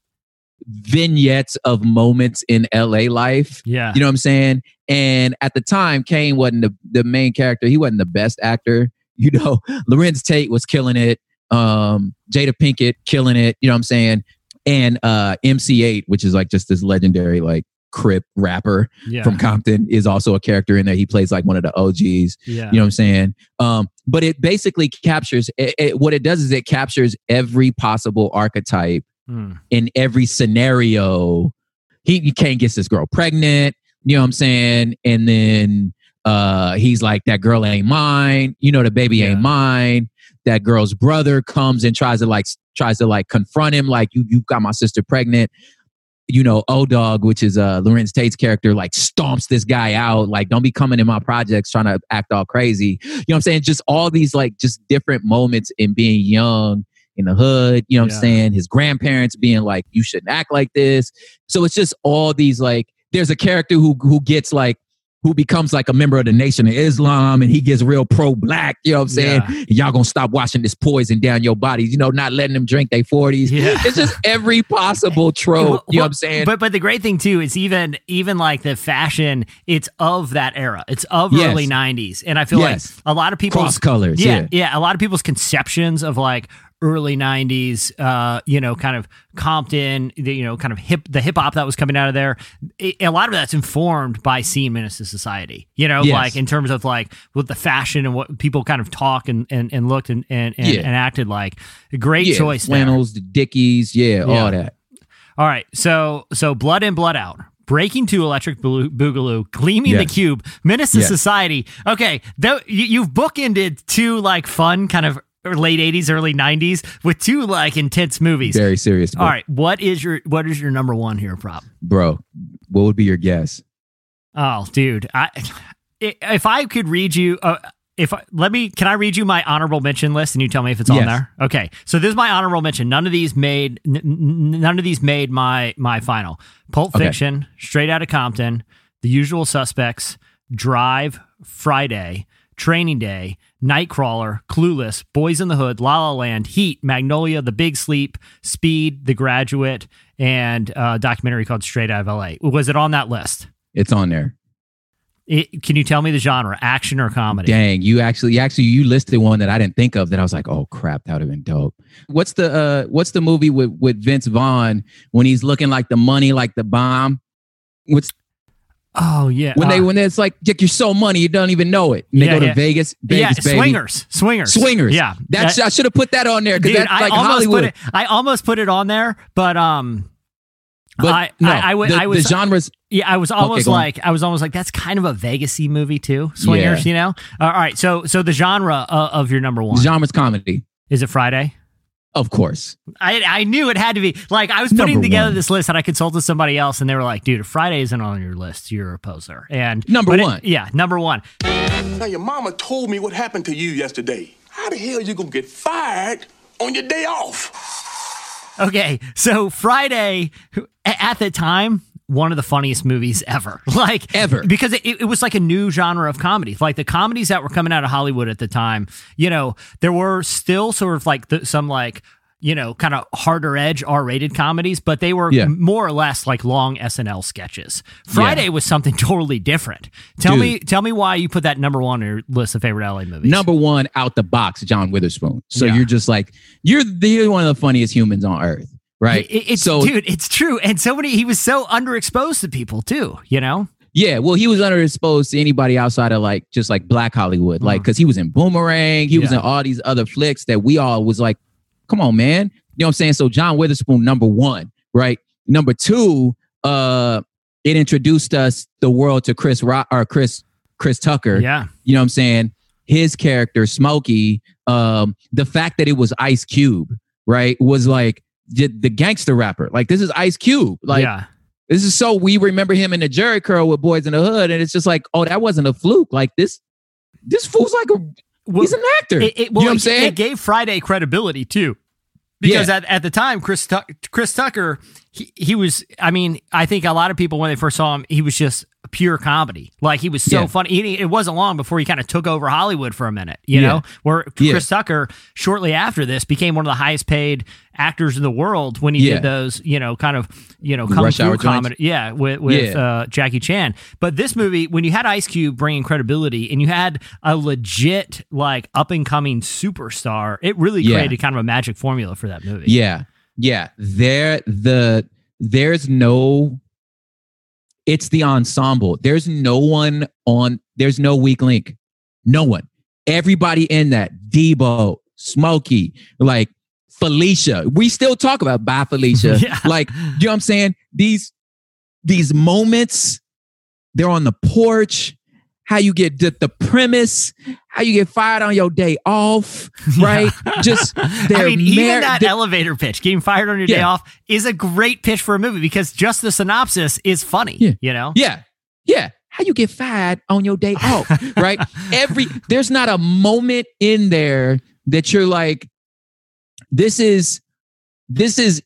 vignettes of moments in LA life. Yeah, You know what I'm saying? And at the time, Caine wasn't the, the main character. He wasn't the best actor. <laughs> You know, Larenz Tate was killing it. Um, Jada Pinkett killing it. You know what I'm saying? And uh, MC Eiht, which is like just this legendary like Crip rapper yeah, from Compton, is also a character in there. He plays like one of the OGs. yeah, You know what I'm saying? Um, but it basically captures it, it- what it does is it captures every possible archetype Mm. in every scenario. He, he can't get this girl pregnant, you know what I'm saying? And then uh he's like, that girl ain't mine, you know, the baby Yeah. ain't mine. That girl's brother comes and tries to like tries to like confront him, like you you got my sister pregnant. you know, O Dog, which is uh Larenz Tate's character, like stomps this guy out. Like, don't be coming in my projects trying to act all crazy. You know what I'm saying? Just all these like just different moments in being young in the hood. You know what Yeah. I'm saying? His grandparents being like, you shouldn't act like this. So it's just all these like. There's a character who who gets like who becomes like a member of the Nation of Islam and he gets real pro black. You know what I'm saying? Y'all gonna stop washing this poison down your bodies. You know, not letting them drink their 40s. Yeah. It's just every <laughs> possible trope. Well, you know what I'm saying? But but the great thing too is even even like the fashion, it's of that era. It's of Yes. early '90s, and I feel Yes. like a lot of people Cross colors. yeah, Yeah. yeah, A lot of people's conceptions of like early '90s, uh, you know, kind of Compton, the, you know, kind of hip, the hip hop that was coming out of there. It, a lot of that's informed by seeing Menace to Society. You know, Yes. like in terms of like with the fashion and what people kind of talk and and, and looked and and, and, Yeah. and acted like. A great yeah, choice. there. the dickies, yeah, Yeah. all that. All right, so so blood in, blood out. Breakin' 2 Electric Boo- Boogaloo, Gleaming the Cube, Menace to. Society. Okay, though you, you've bookended two like fun kind of late '80s, early '90s with two like intense movies. Very serious. Bro. All right, what is your what is your number one here, prop? bro. What would be your guess? Oh, dude, I if I could read you. Uh, if I, let me, can I read you my honorable mention list and you tell me if it's on there? Okay, so this is my honorable mention. None of these made, n- n- none of these made my my final. Pulp Okay. Fiction, Straight Outta Compton, The Usual Suspects, Drive, Friday, Training Day, Nightcrawler, Clueless, Boyz n the Hood, La La Land, Heat, Magnolia, The Big Sleep, Speed, The Graduate, and uh, a documentary called Straight Out of LA. Was it on that list? It's on there. It, can you tell me the genre, action or comedy? Dang, you actually, you actually, you listed one that I didn't think of. That I was like, oh crap, that would have been dope. What's the uh, what's the movie with with Vince Vaughn when he's looking like the money, like the bomb? What's Oh yeah, when they Uh, when it's like Dick, you're so money, you don't even know it. And they Yeah, go to yeah. Vegas, yeah, baby. swingers, swingers, Swingers. Yeah, That's Uh, I should have put that on there because that's I almost Hollywood. put it. I almost put it on there, but um, but I, no, I, I, the, I was the genres. Yeah, I was almost on. like I was almost like that's kind of a Vegasy movie too. Swingers, Yeah. you know. all right, so so the genre uh, of your number one The genres comedy, is it Friday? Of course. I I knew it had to be like I was putting Number together one. this list and I consulted somebody else and they were like, dude, if Friday isn't on your list, you're a poser. And Number but it- one. yeah, number one. Now, your mama told me what happened to you yesterday. How the hell you gonna get fired on your day off? Okay, so Friday at the time, one of the funniest movies ever, <laughs> like Ever. because it, it was like a new genre of comedy. Like the comedies that were coming out of Hollywood at the time, you know, there were still sort of like the, some like you know kind of harder edge R-rated comedies, but they were Yeah. more or less like long SNL sketches. Friday was something <laughs> totally different. Tell Dude. me, tell me why you put that number one on your list of favorite LA movies. Number one out the box, John Witherspoon. So Yeah. you're just like you're the one of the funniest humans on earth, right? It- it's so dude, it's true, and so many. He was so underexposed to people too. You know. yeah, well, he was underexposed to anybody outside of like just like Black Hollywood, like because he was in Boomerang, he was Mm-hmm. In all these other flicks that we all was like, come on, man, you know what I'm saying? So John Witherspoon, number one, right? Number two, uh, it introduced us the world to Chris Rock or Chris Chris Tucker. Yeah. you know what I'm saying? His character, Smokey, um, the fact that it was Ice Cube, right, was like the, the gangster rapper. Like this is Ice Cube. Like yeah. this is so we remember him in the Jheri Curl with Boyz n the Hood, and it's just like, oh, that wasn't a fluke. Like this, this fool's like a Well, he's an actor. It, it, you well, know what I'm saying? It gave Friday credibility too. Because Yeah. at, at the time, Chris Tuck Chris Tucker, he, he was. I mean, I think a lot of people when they first saw him, he was just pure comedy. Like he was so Yeah. funny. He, it wasn't long before he kind of took over Hollywood for a minute. You Yeah. know, where Yeah. Chris Tucker shortly after this became one of the highest paid actors in the world when he did those. You know, kind of you know kung fu Hour joints? comedy. Yeah, with with uh, Jackie Chan. But this movie, when you had Ice Cube bringing credibility and you had a legit like up and coming superstar, it really created kind of a magic formula for that movie. Yeah. Yeah. There the there's no it's the ensemble. There's no one on there's no weak link. No one. Everybody in that. Debo, Smokey, like Felicia. We still talk about bye Felicia. <laughs> Yeah. Like, you know what I'm saying? These these moments, they're on the porch. How you get the, the premise, how you get fired on your day off, <laughs> right? Just <laughs> I mean, even that elevator pitch, getting fired on your day off, is a great pitch for a movie because just the synopsis is funny. Yeah. You know? Yeah. Yeah. How you get fired on your day off, <laughs> right? Every there's not a moment in there that you're like, this is this is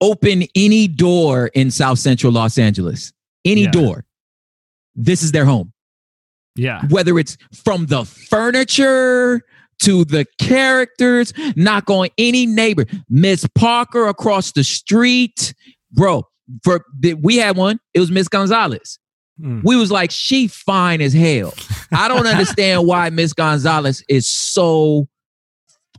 open any door in South Central Los Angeles. Any Yeah. door. This is their home. Yeah. Whether it's from the furniture to the characters, knock on any neighbor. Miss Parker across the street. Bro, for we had one. It was Miss Gonzalez. Mm. We was like, she fine as hell. I don't <laughs> understand why Miss Gonzalez is so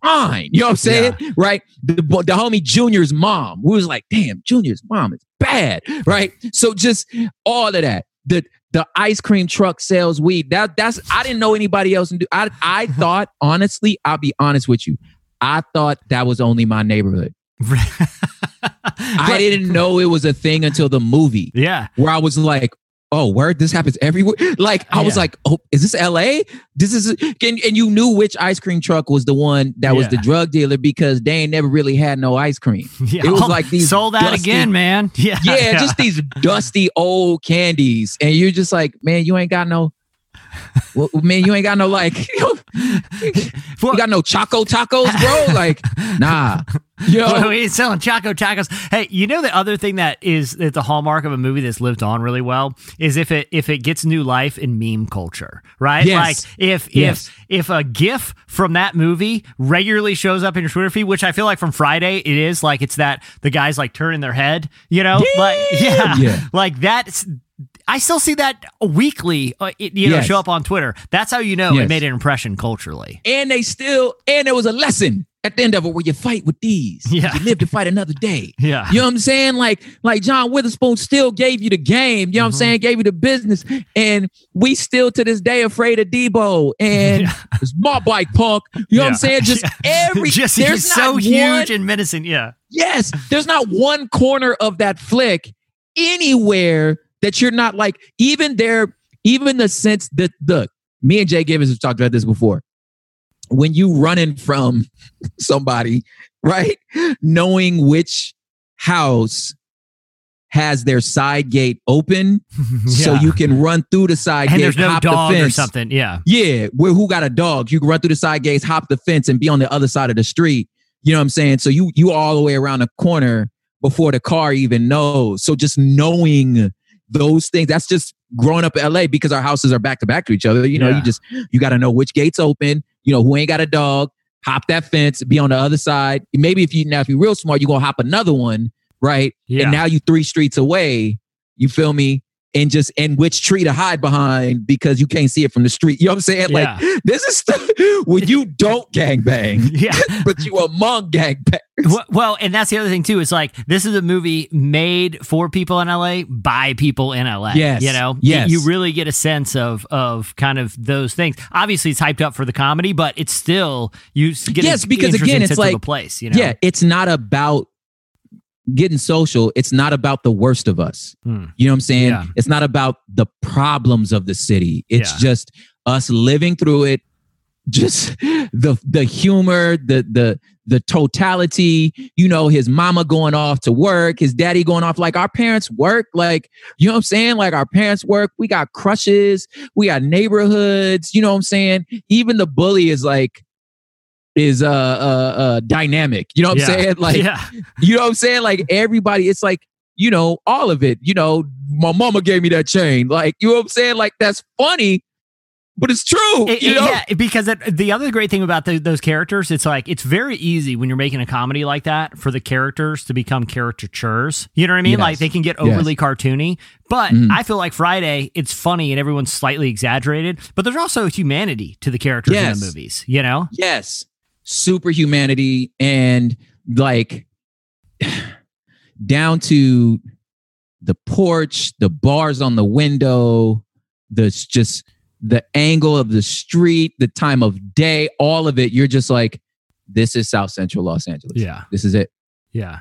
fine. You know what I'm saying? Right? The, the homie Junior's mom. We was like, damn, Junior's mom is bad. Right? So just all of that. The the ice cream truck sells weed. That that's I didn't know anybody else. Do I I <laughs> thought honestly, I'll be honest with you. I thought that was only my neighborhood. <laughs> I didn't know it was a thing until the movie Yeah. where I was like, oh, word, this happens everywhere. Like, I was like, oh, is this LA? This is, and, and you knew which ice cream truck was the one that was the drug dealer because they ain't never really had no ice cream. <laughs> Yeah. It was like these sold out dusty- again, man. <laughs> Yeah. Yeah, just these dusty old candies. And you're just like, man, you ain't got no, well, man, you ain't got no like, <laughs> you got no Choco Tacos, bro? Like, nah. Yo, <laughs> he's selling Choco Tacos. Hey, you know the other thing that is that's the hallmark of a movie that's lived on really well is if it if it gets new life in meme culture, right? Yes. Like if Yes. if if a GIF from that movie regularly shows up in your Twitter feed, which I feel like from Friday it is like it's that the guys like turning their head, you know, like <laughs> yeah, Yeah. like that's. I still see that weekly, uh, it, you know, Yes. show up on Twitter. That's how you know it made an impression culturally. and they still and there was a lesson at the end of it where you fight with these. Yeah. you live to fight another day. <laughs> Yeah. you know what i'm saying? Like like john witherspoon still gave you the game. You know what i'm mm-hmm. saying? Gave you the business. And we still to this day afraid of debo. And <laughs> it's my bike punk. You know what i'm saying? Just <laughs> every Just there's so not huge and menacing. Yeah. yes. There's not one corner of that flick anywhere that you're not like even there even the sense that the me and jay Gibbons have talked about this before when you running from <laughs> somebody right knowing which house has their side gate open <laughs> so you can run through the side and gate there's no hop dog the or fence something. Yeah. yeah, where who got a dog? You can run through the side gates, hop the fence, and be on the other side of the street. You know what I'm saying? So you you all the way around the corner before the car even knows. So just knowing those things, that's just growing up in LA because our houses are back to back to each other. You know, Yeah. you just you got to know which gates open. You know who ain't got a dog. Hop that fence, be on the other side. Maybe if you now if you're real smart, you gonna hop another one, right? Yeah. And now you three streets away. You feel me? And just and which tree to hide behind because you can't see it from the street. You know what I'm saying? Yeah. Like this is stuff when you don't gangbang, <laughs> Yeah. <laughs> but you among gangbangers. Well- Well, and that's the other thing too. It's like this is a movie made for people in LA by people in LA. Yes. you know, Yes. you really get a sense of of kind of those things. Obviously, it's hyped up for the comedy, but it's still you get Yes, because again, it's sense of like- the place. You know, Yeah, it's not about getting social. It's not about the worst of us. Hmm. You know what I'm saying? Yeah. It's not about the problems of the city. It's Yeah. just us living through it. Just the the humor, the the the totality, you know, his mama going off to work, his daddy going off like our parents work, like you know what I'm saying? Like our parents work, we got crushes, we got neighborhoods, you know what I'm saying? Even the bully is like is uh uh uh dynamic. You know what Yeah. I'm saying? <laughs> Like yeah, you know what I'm saying? Like everybody, it's like, you know, all of it. You know, my mama gave me that chain. Like, you know what I'm saying? Like that's funny, but it's true. It- you know? yeah, because it, the other great thing about the, those characters, it's like it's very easy when you're making a comedy like that for the characters to become caricatures. You know what I mean? Yes. Like they can get overly cartoony. But Mhm. I feel like Friday, it's funny and everyone's slightly exaggerated. But there's also humanity to the characters in the movies. You know? Yes. Superhumanity and like <sighs> down to the porch, the bars on the window, the just the angle of the street, the time of day, all of it. You're just like, this is South Central Los Angeles. Yeah. This is it. Yeah.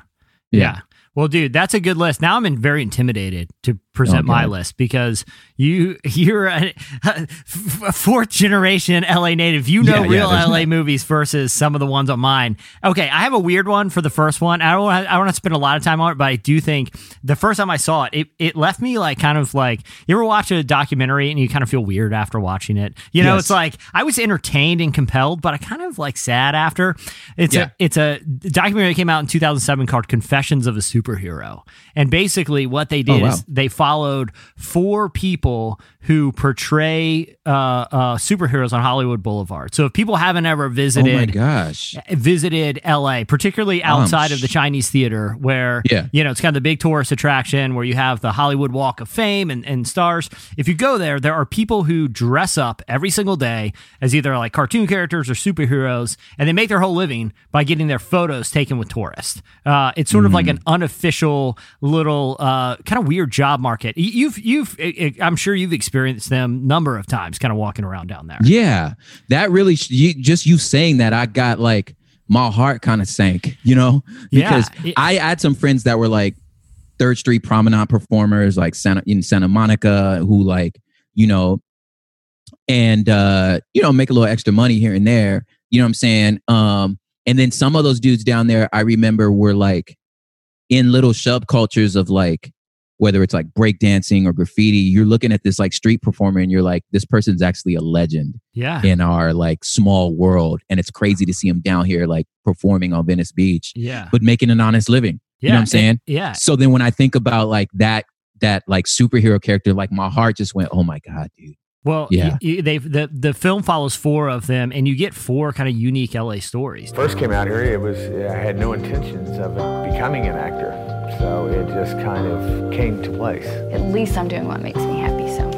Yeah. Yeah. Well, dude, that's a good list. Now I'm in very intimidated to present Oh, my list because you <laughs> you're a, <laughs> a fourth generation LA native. You know Yeah, yeah, real there's LA no- movies versus some of the ones on mine. Okay, I have a weird one for the first one. I don't wanna, I want to spend a lot of time on it, but I do think the first time I saw it, it, it left me like kind of like you ever watch a documentary and you kind of feel weird after watching it. You know, Yes. it's like I was entertained and compelled, but I kind of like sad after. It's Yeah. a it's a documentary that came out in 2007 called Confessions of a Superhero. And basically what they oh, did Oh, wow. is they followed four people who portray uh, uh, superheroes on Hollywood Boulevard. So if people haven't ever Oh my gosh. visited LA, particularly outside of the Chinese theater, where Yeah. you know it's kind of the big tourist attraction where you have the Hollywood Walk of Fame and, and stars. If you go there, there are people who dress up every single day as either like cartoon characters or superheroes, and they make their whole living by getting their photos taken with tourists. Uh, it's sort of like an unofficial little uh, kind of weird job market. Y- You've you've I- I- I'm sure you've experienced them number of times, kind of walking around down there. Yeah, that really you, just you saying that I got like my heart kind of sank, you know, because it- I had some friends that were like Third Street Promenade performers, like Santa in Santa Monica, who like you know, and uh, you know make a little extra money here and there. You know what I'm saying? Um, and then some of those dudes down there, I remember were like in little subcultures of like whether it's like breakdancing or graffiti, you're looking at this like street performer and you're like, this person's actually a legend Yeah, in our like small world. And it's crazy to see him down here like performing on Venice Beach, yeah, but making an honest living. yeah. know what I'm saying? and- yeah, So then when I think about like that, that like superhero character, like my heart just went, oh my God, dude. Well, Yeah. yeah. they the the film follows four of them, and you get four kind of unique LA stories. First came out here, it was I had no intentions of becoming an actor, so it just kind of came to place. At least I'm doing what makes me happy, so.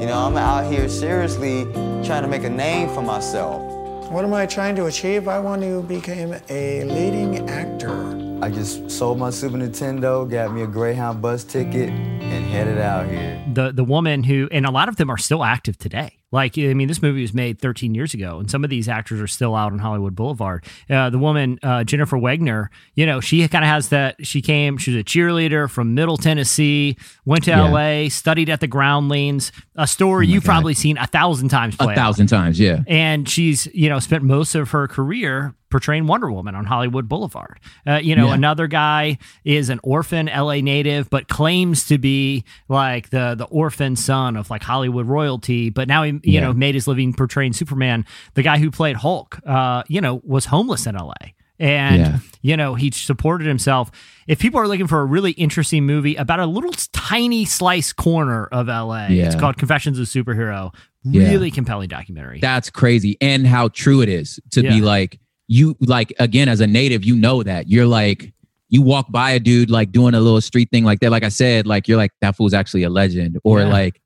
You know, I'm out here seriously trying to make a name for myself. What am I trying to achieve? I want to become a leading actor. I just sold my Super Nintendo, got me a Greyhound bus ticket, and headed out here. The the woman who, and a lot of them are still active today. Like, I mean, this movie was made 13 years ago, and some of these actors are still out on Hollywood Boulevard. Uh, the woman, uh, Jennifer Wagner, you know, she kind of has that. She came, she was a cheerleader from Middle Tennessee, went to Yeah. Oh LA, studied at the Groundlings, a story you've God. probably seen a thousand times play A out. thousand times. Yeah. and she's you know spent most of her career portraying Wonder Woman on Hollywood Boulevard. Uh, you know, Yeah. another guy is an orphan LA native, but claims to be like the the orphan son of like Hollywood royalty. But now he you Yeah. know made his living portraying Superman. The guy who played Hulk, uh, you know, was homeless in LA. And Yeah. you know he supported himself. If people are looking for a really interesting movie about a little tiny slice corner of LA, it's called Confessions of a Superhero. Really compelling documentary. That's crazy. And how true it is to be like, you like, again, as a native, you know that. You're like, you walk by a dude like doing a little street thing like that. Like I said, like, you're like, that fool's actually a legend. Or Yeah. like,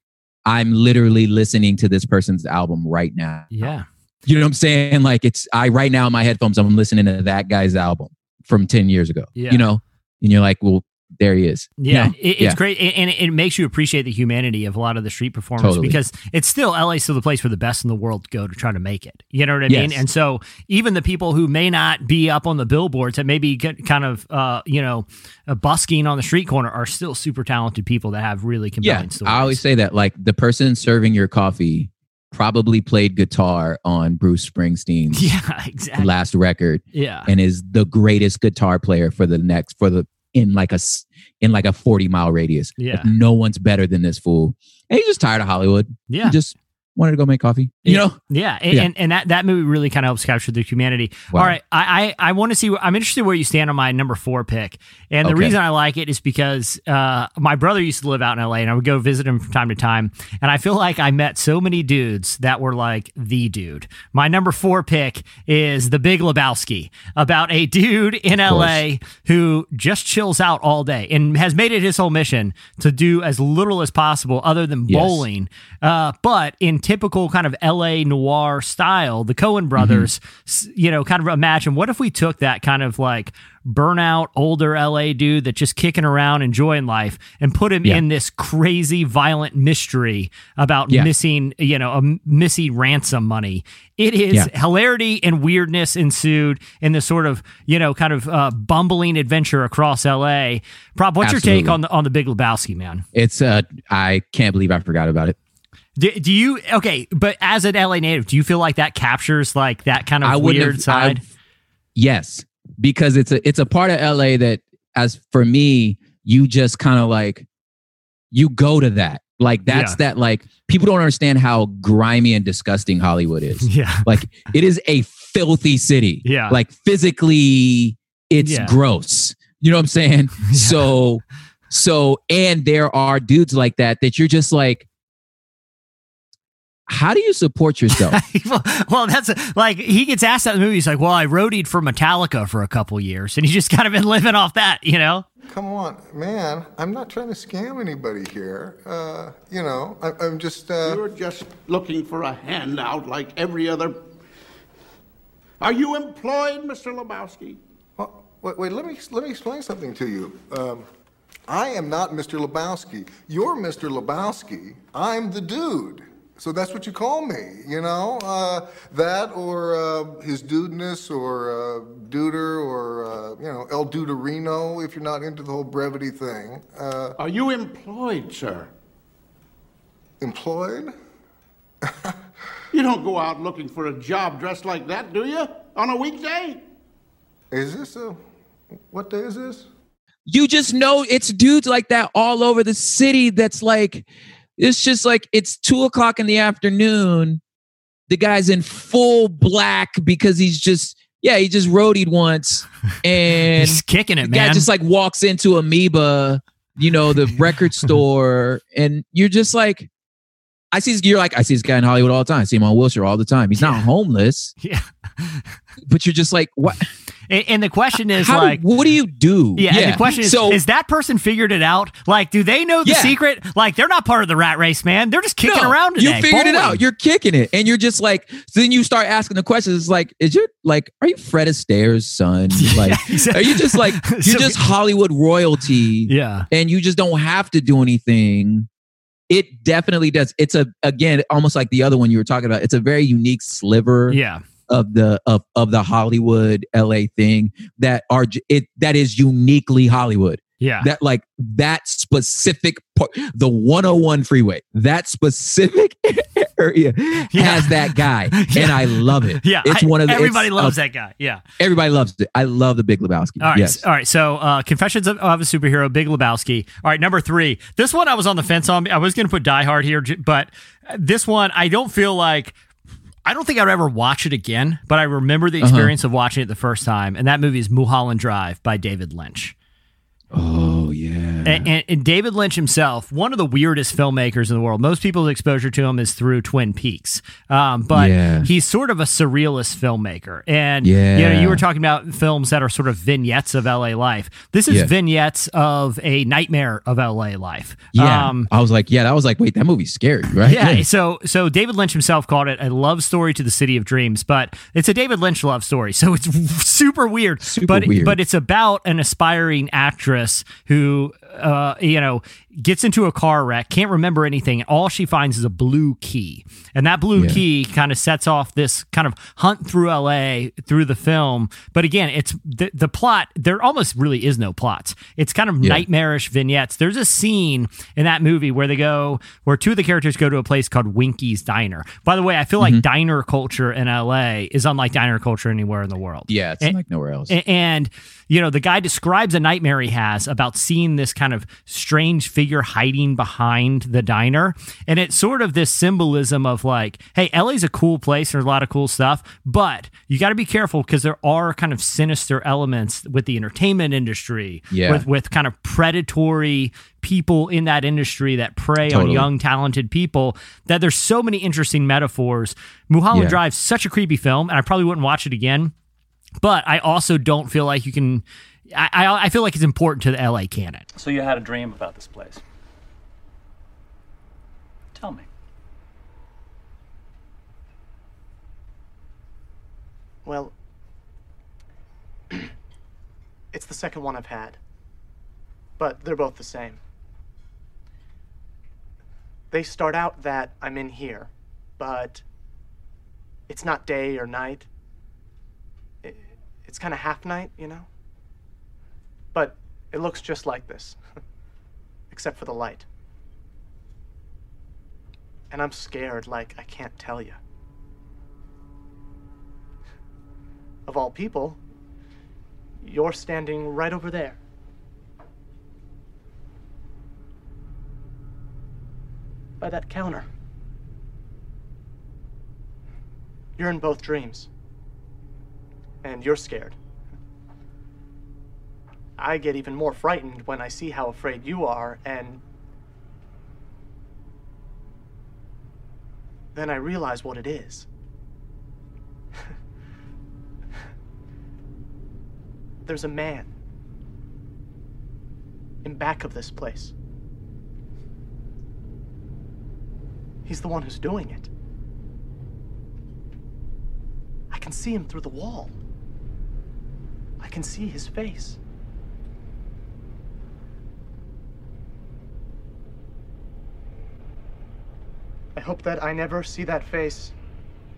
I'm literally listening to this person's album right now. yeah. You know what I'm saying? Like, it's, I, right now in my headphones, I'm listening to that guy's album from 10 years ago. Yeah. You know? And you're like, well, there he is. Yeah, it, it's Yeah. great, and it, it makes you appreciate the humanity of a lot of the street performers Totally. because it's still LA, still the place where the best in the world go to try to make it. You know what I mean? And so even the people who may not be up on the billboards that maybe get kind of uh, you know uh, busking on the street corner are still super talented people that have really compelling Yeah, stories. I always say that. Like the person serving your coffee probably played guitar on Bruce Springsteen's <laughs> yeah, exactly. last record Yeah, and is the greatest guitar player for the next for the in like a in like a 40 mile radius. Yeah. Like, no one's better than this fool. And he's just tired of Hollywood. yeah. He just wanted to go make coffee. You Yeah. know? Yeah, and, Yeah. And, and that, that movie really kind of helps capture the humanity. Wow. All right, I I, I want to see. I'm interested where you stand on my number four pick, and the Okay. reason I like it is because uh, my brother used to live out in LA, and I would go visit him from time to time, and I feel like I met so many dudes that were like the dude. My number four pick is The Big Lebowski, about a dude in LA who just chills out all day and has made it his whole mission to do as little as possible other than Yes. bowling. Uh, but in typical kind of LA noir style, the Coen brothers, s you know, kind of imagine what if we took that kind of like burnout older LA dude that's just kicking around enjoying life and put him Yeah. in this crazy violent mystery about Yeah. missing, you know, a missing ransom money. It is Yeah. hilarity and weirdness ensued in this sort of, you know, kind of uh, bumbling adventure across LA. Prob, what's your take on the on the Big Lebowski, man? It's uh, I can't believe I forgot about it. Do, do you okay? But as an LA native, do you feel like that captures like that kind of I weird have- side? I- yes, because it's a it's a part of LA that, as for me, you just kind of like you go to that. Like that's Yeah. that. Like people don't understand how grimy and disgusting Hollywood is. <laughs> yeah, like it is a filthy city. Yeah. like physically, it's Yeah. gross. You know what I'm saying? <laughs> So, so, and there are dudes like that that you're just like. How do you support yourself? <laughs> well, well, that's like he gets asked that in the movie. He's like, "Well, I roadied for Metallica for a couple years, and he's just kind of been <laughs> living off that, you know." Come on, man. I'm not trying to scam anybody here. Uh, you know, I, I'm just. Uh, You're just looking for a handout like every other. Are you employed, Mr. Lebowski? Well, wait, wait. Let me let me explain something to you. Um, I am not Mr. Lebowski. You're Mr. Lebowski. I'm the dude. So that's what you call me, you know? Uh, that or uh, his dudeness or uh, duder or, uh, you know, El Duderino if you're not into the whole brevity thing. Uh, Are you employed, sir? employed? <laughs> You don't go out looking for a job dressed like that, do you? On a weekday? Is this a. What day is this? you just know it's dudes like that all over the city that's like it's just like it's two o'clock in the afternoon the guy's in full black because he's just yeah he just roadied once <laughs> and He's kicking it, the guy just like walks into amoeba you know the record <laughs> store and you're just like I see. You're like I see this guy in Hollywood all the time. I see him on Wilshire all the time. He's not homeless, <laughs> Yeah, but you're just like, what? And, and the question is How, like, what do you do? yeah, and the question is, so is that person figured it out? Like, do they know the Yeah. secret? Like, they're not part of the rat race, man. They're just kicking No, around today. You figured it out. You're kicking it, and you're just like. So then you start asking the questions. It's like, is your like, are you Fred Astaire's son? <laughs> Like, exactly. are you just like <laughs> you're So- just Hollywood royalty? Yeah. and you just don't have to do anything. It definitely does. It's a again almost like the other one you were talking about. It's a very unique sliver Yeah. Of the of of the Hollywood LA thing that are it that is uniquely Hollywood. Yeah. That like that specific part, the 101 freeway, that specific <laughs> area has that guy, <laughs> and I love it. Yeah. it's I- one of the everybody loves a- that guy. Yeah. Everybody loves it. I love the Big Lebowski. All right. Yes. All right. So, uh, Confessions of, of a Superhero, Big Lebowski. All right. Number three. This one I was on the fence on. I was going to put Die Hard here, but this one I don't feel like. I don't think I'd ever watch it again, but I remember the Uh-huh. experience of watching it the first time, and that movie is Mulholland Drive by David Lynch. Oh yeah. And, and, and David Lynch himself, one of the weirdest filmmakers in the world. Most people's exposure to him is through Twin Peaks, um, but Yeah. he's sort of a surrealist filmmaker. And you know, you were talking about films that are sort of vignettes of LA life. This is Yeah. vignettes of a nightmare of LA life. Yeah. Um, I was like, yeah, that was like, wait, that movie's scary, right? yeah, so so David Lynch himself called it a love story to the city of dreams, but it's a David Lynch love story, so it's <laughs> super weird. Super but weird. but it's about an aspiring actress who uh you know gets into a car wreck, can't remember anything, all she finds is a blue key, and that blue Yeah. key kind of sets off this kind of hunt through LA through the film. But again, it's the the plot. There almost really is no plots. It's kind of Yeah. nightmarish vignettes. There's a scene in that movie where they go, where two of the characters go to a place called Winkie's Diner. By the way, I feel Mm-hmm. like diner culture in LA is unlike diner culture anywhere in the world. Yeah, it's And- like nowhere else. a- And, you know, the guy describes a nightmare he has about seeing this kind of strange figure hiding behind the diner. And it's sort of this symbolism of like, hey, LA's a cool place. There's a lot of cool stuff, but you got to be careful because there are kind of sinister elements with the entertainment industry, Yeah. with, with kind of predatory people in that industry that prey on young, talented people that there's so many interesting metaphors. Mulholland Yeah. Drive's such a creepy film, and I probably wouldn't watch it again but I also don't feel like you can. I, I, feel like it's important to the LA canon. So you had a dream about this place. Tell me. Well, <clears throat> it's the second one I've had, but they're both the same. They start out that I'm in here, but it's not day or night. It, it's kind of half night, you know? It looks just like this, <laughs> except for the light. And I'm scared like I can't tell you. Of all people, you're standing right over there. By that counter. You're in both dreams. And you're scared. I get even more frightened when I see how afraid you are, and then I realize what it is. <laughs> There's a man in back of this place. He's the one who's doing it. I can see him through the wall. I can see his face. I hope that I never see that face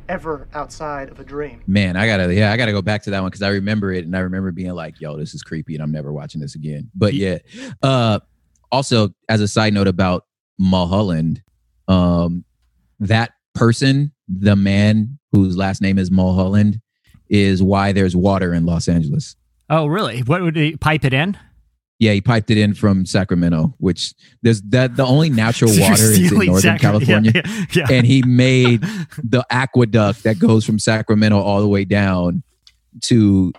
ever outside of a dream. Man, I gotta yeah, I gotta go back to that one because I remember it and I remember being like, yo, this is creepy and I'm never watching this again. But yeah. Uh also as a side note about Mulholland, um that person, the man whose last name is Mulholland, is why there's water in Los Angeles. Oh, really? What would he pipe it in? Yeah, he piped it in from Sacramento, which there's that the only natural <laughs> water is in Northern yeah, California. yeah, yeah. And he made <laughs> the aqueduct that goes from Sacramento all the way down to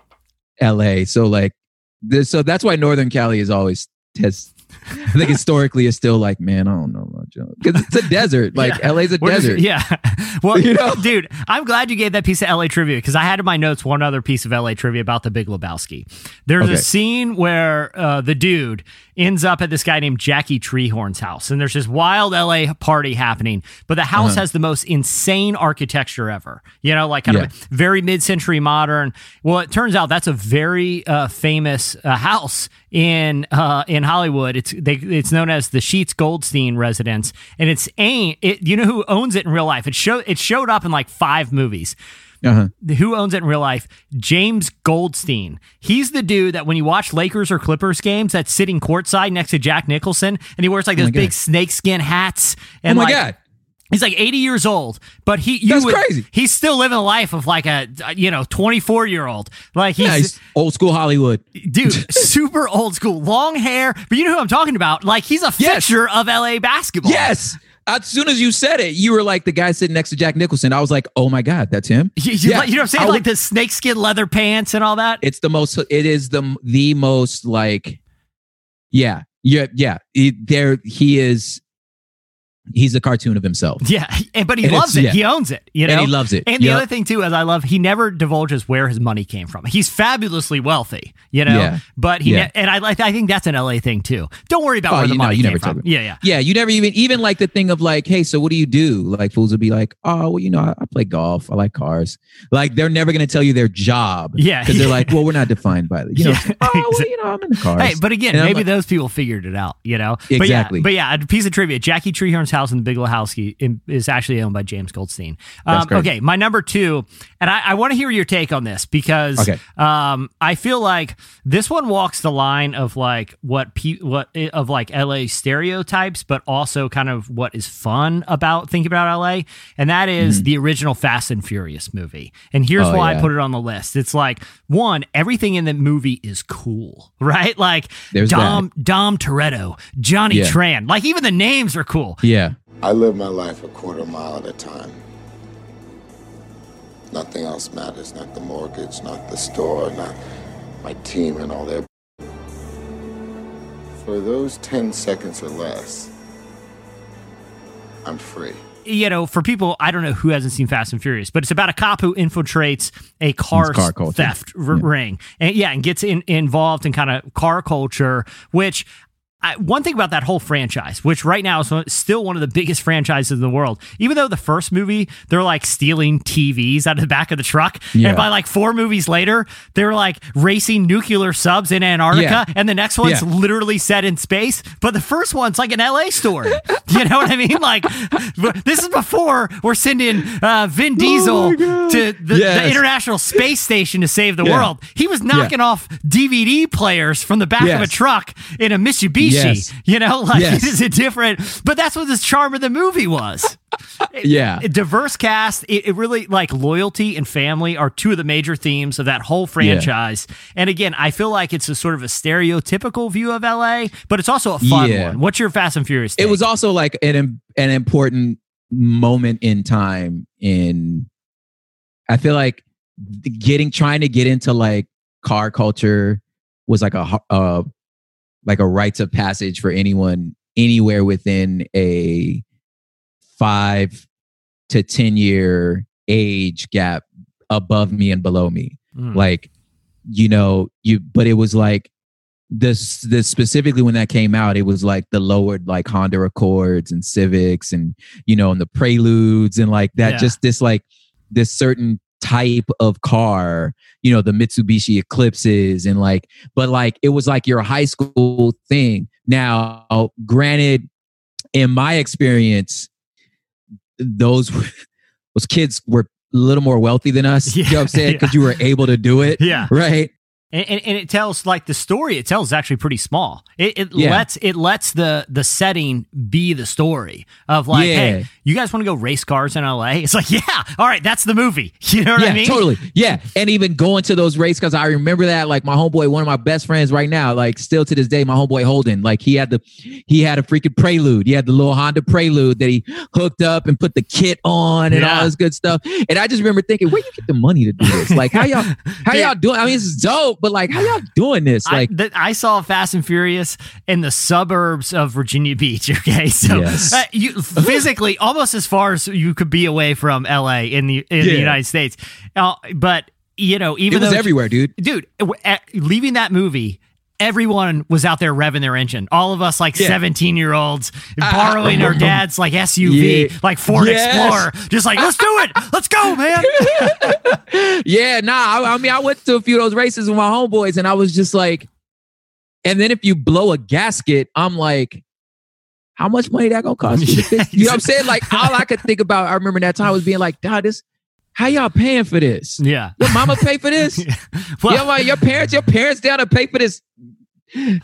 LA. So like this so that's why Northern Cali is always has I think historically is still like, man, I don't know about Joe. Because it's a desert. Like Yeah. LA's a Where does it- desert. yeah. <laughs> Well, <laughs> You know? dude, I'm glad you gave that piece of LA trivia because I had in my notes one other piece of LA trivia about the Big Lebowski. There's Okay. a scene where uh, the dude ends up at this guy named Jackie Treehorn's house, and there's this wild LA party happening, but the house Uh-huh. has the most insane architecture ever. You know, like kind Yeah. of very mid-century modern. Well, it turns out that's a very uh, famous uh, house in uh, in Hollywood. It's they it's known as the Sheats Goldstein residence, and it's ain't it. You know who owns it in real life? It show it showed up in like five movies. Uh-huh. Who owns it in real life? James Goldstein. He's the dude that when you watch Lakers or Clippers games, that's sitting courtside next to Jack Nicholson, and he wears like Oh those big God. snakeskin hats. And oh my like, God. He's like 80 years old, but he you That's would- crazy. He's still living a life of like a you know 24 year old. Like he's Yeah, he's old school Hollywood. dude, <laughs> super old school, long hair. But you know who I'm talking about? Like he's a Yes. fixture of LA basketball. Yes. As soon as you said it, you were like the guy sitting next to Jack Nicholson. I was like, oh my God, that's him. You, you, Yeah. you know what I'm saying? I like would- the snakeskin leather pants and all that. it's the most it is the the most like yeah yeah yeah It- there he is he's a cartoon of himself Yeah, <laughs> and, but he And loves it. yeah. He owns it. You know, And he loves it. And the Yep. other thing too is I love he never divulges where his money came from. He's fabulously wealthy. You know, Yeah. but he Yeah. ne- and I like I think that's an LA thing too. Don't worry about Oh, where the know, money came from. Yeah, yeah. yeah you never even even like the thing of like hey so what do you do like fools would be like oh well you know i, I play golf i like cars like they're never going to tell you their job Yeah, because they're like well we're not defined by the you know <laughs> oh well you know i'm in the cars Hey, but again, And maybe like, those people figured it out, you know? Exactly. But yeah, but yeah, a piece of trivia Jackie Treehorn's house in the Big Lebowski is actually owned by James Goldstein. Um, okay, my number two, and I, I want to hear your take on this because Okay. um, I feel like this one walks the line of like what pe- what of like LA stereotypes, but also kind of what is fun about thinking about LA, and that is the original Fast and Furious movie. And here's Mm-hmm. Oh, why I put it on the list. It's like one, everything in the movie is cool, <laughs> right? Like There's Dom Dom Toretto, Johnny Yeah. Tran, like even the names are cool. yeah I live my life a quarter mile at a time. Nothing else matters, not the mortgage, not the store, not my team and all that. For those 10 seconds or less, I'm free. you know, for people, I don't know who hasn't seen Fast and Furious, but it's about a cop who infiltrates a car, car theft r- ring, and yeah, and gets in, involved in kind of car culture, which I, one thing about that whole franchise, which right now is still one of the biggest franchises in the world, even though the first movie, they're like stealing TVs out of the back of the truck. Yeah. And by like four movies later, they're like racing nuclear subs in Antarctica. Yeah. And the next one's Yeah. literally set in space. But the first one's like an LA story. <laughs> you know what I mean? Like, this is before we're sending uh, Vin Diesel to the, Yes. the International Space Station to save the world. He was knocking off DVD players from the back of a truck in a Mitsubishi. Yes. You know, <laughs> like Yes. it is a different, but that's what this charm of the movie was. <laughs> Yeah. A diverse cast. It, it really like loyalty and family are two of the major themes of that whole franchise. And again, I feel like it's a sort of a stereotypical view of LA, but it's also a fun Yeah. one. What's your Fast and Furious? It was also like an an important moment in time in I feel like getting trying to get into like car culture was like a uh like a rites of passage for anyone anywhere within a 5 to 10 year age gap above me and below me Mm. like you know you but it was like this this specifically when that came out it was like the lowered like honda accords and civics and you know and the preludes and like that Yeah. just this like this certain type of car you know the mitsubishi eclipses and like but like it was like your high school thing. Now granted in my experience those <laughs> those kids were a little more wealthy than us you know what i'm saying? because you were able to do it <laughs> Yeah. right and, and, and it tells like the story it tells is actually pretty small. It, it Yeah. lets it lets the the setting be the story of like, Yeah. hey, you guys want to go race cars in LA? It's like, <laughs> yeah, all right, that's the movie. <laughs> You know what yeah, I mean? totally. Yeah, and even going to those race cars, I remember that. Like my homeboy, one of my best friends right now, like still to this day, my homeboy Holden, like he had the, he had a freaking Prelude. He had the little Honda Prelude that he hooked up and put the kit on and all this good stuff. And I just remember thinking, where you get the money to do this? Like how y'all, how <laughs> y'all doing? I mean, this is dope, but like how y'all doing this? Like I, th- I saw Fast and Furious in the suburbs of Virginia Beach. <laughs> Okay, so Yes. uh, you physically almost as far as you could be away from LA in the in the United States, uh, but you know, even it was though everywhere, dude. dude, leaving that movie. Everyone was out there revving their engine. All of us, like Yeah. seventeen-year-olds, uh, borrowing our <laughs> dad's like SUV, Yeah. like Ford Yes. Explorer, just like let's do it, let's go, man. <laughs> yeah, nah. I, I mean, I went to a few of those races with my homeboys, and I was just like, and then if you blow a gasket, I'm like, how much money that gonna cost you? <laughs> You know what I'm saying? Like, all I could think about, I remember that time was being like, Dad, this, how y'all paying for this? Yeah. Your mama pay for this? <laughs> Well- your, like, your parents, your parents down to pay for this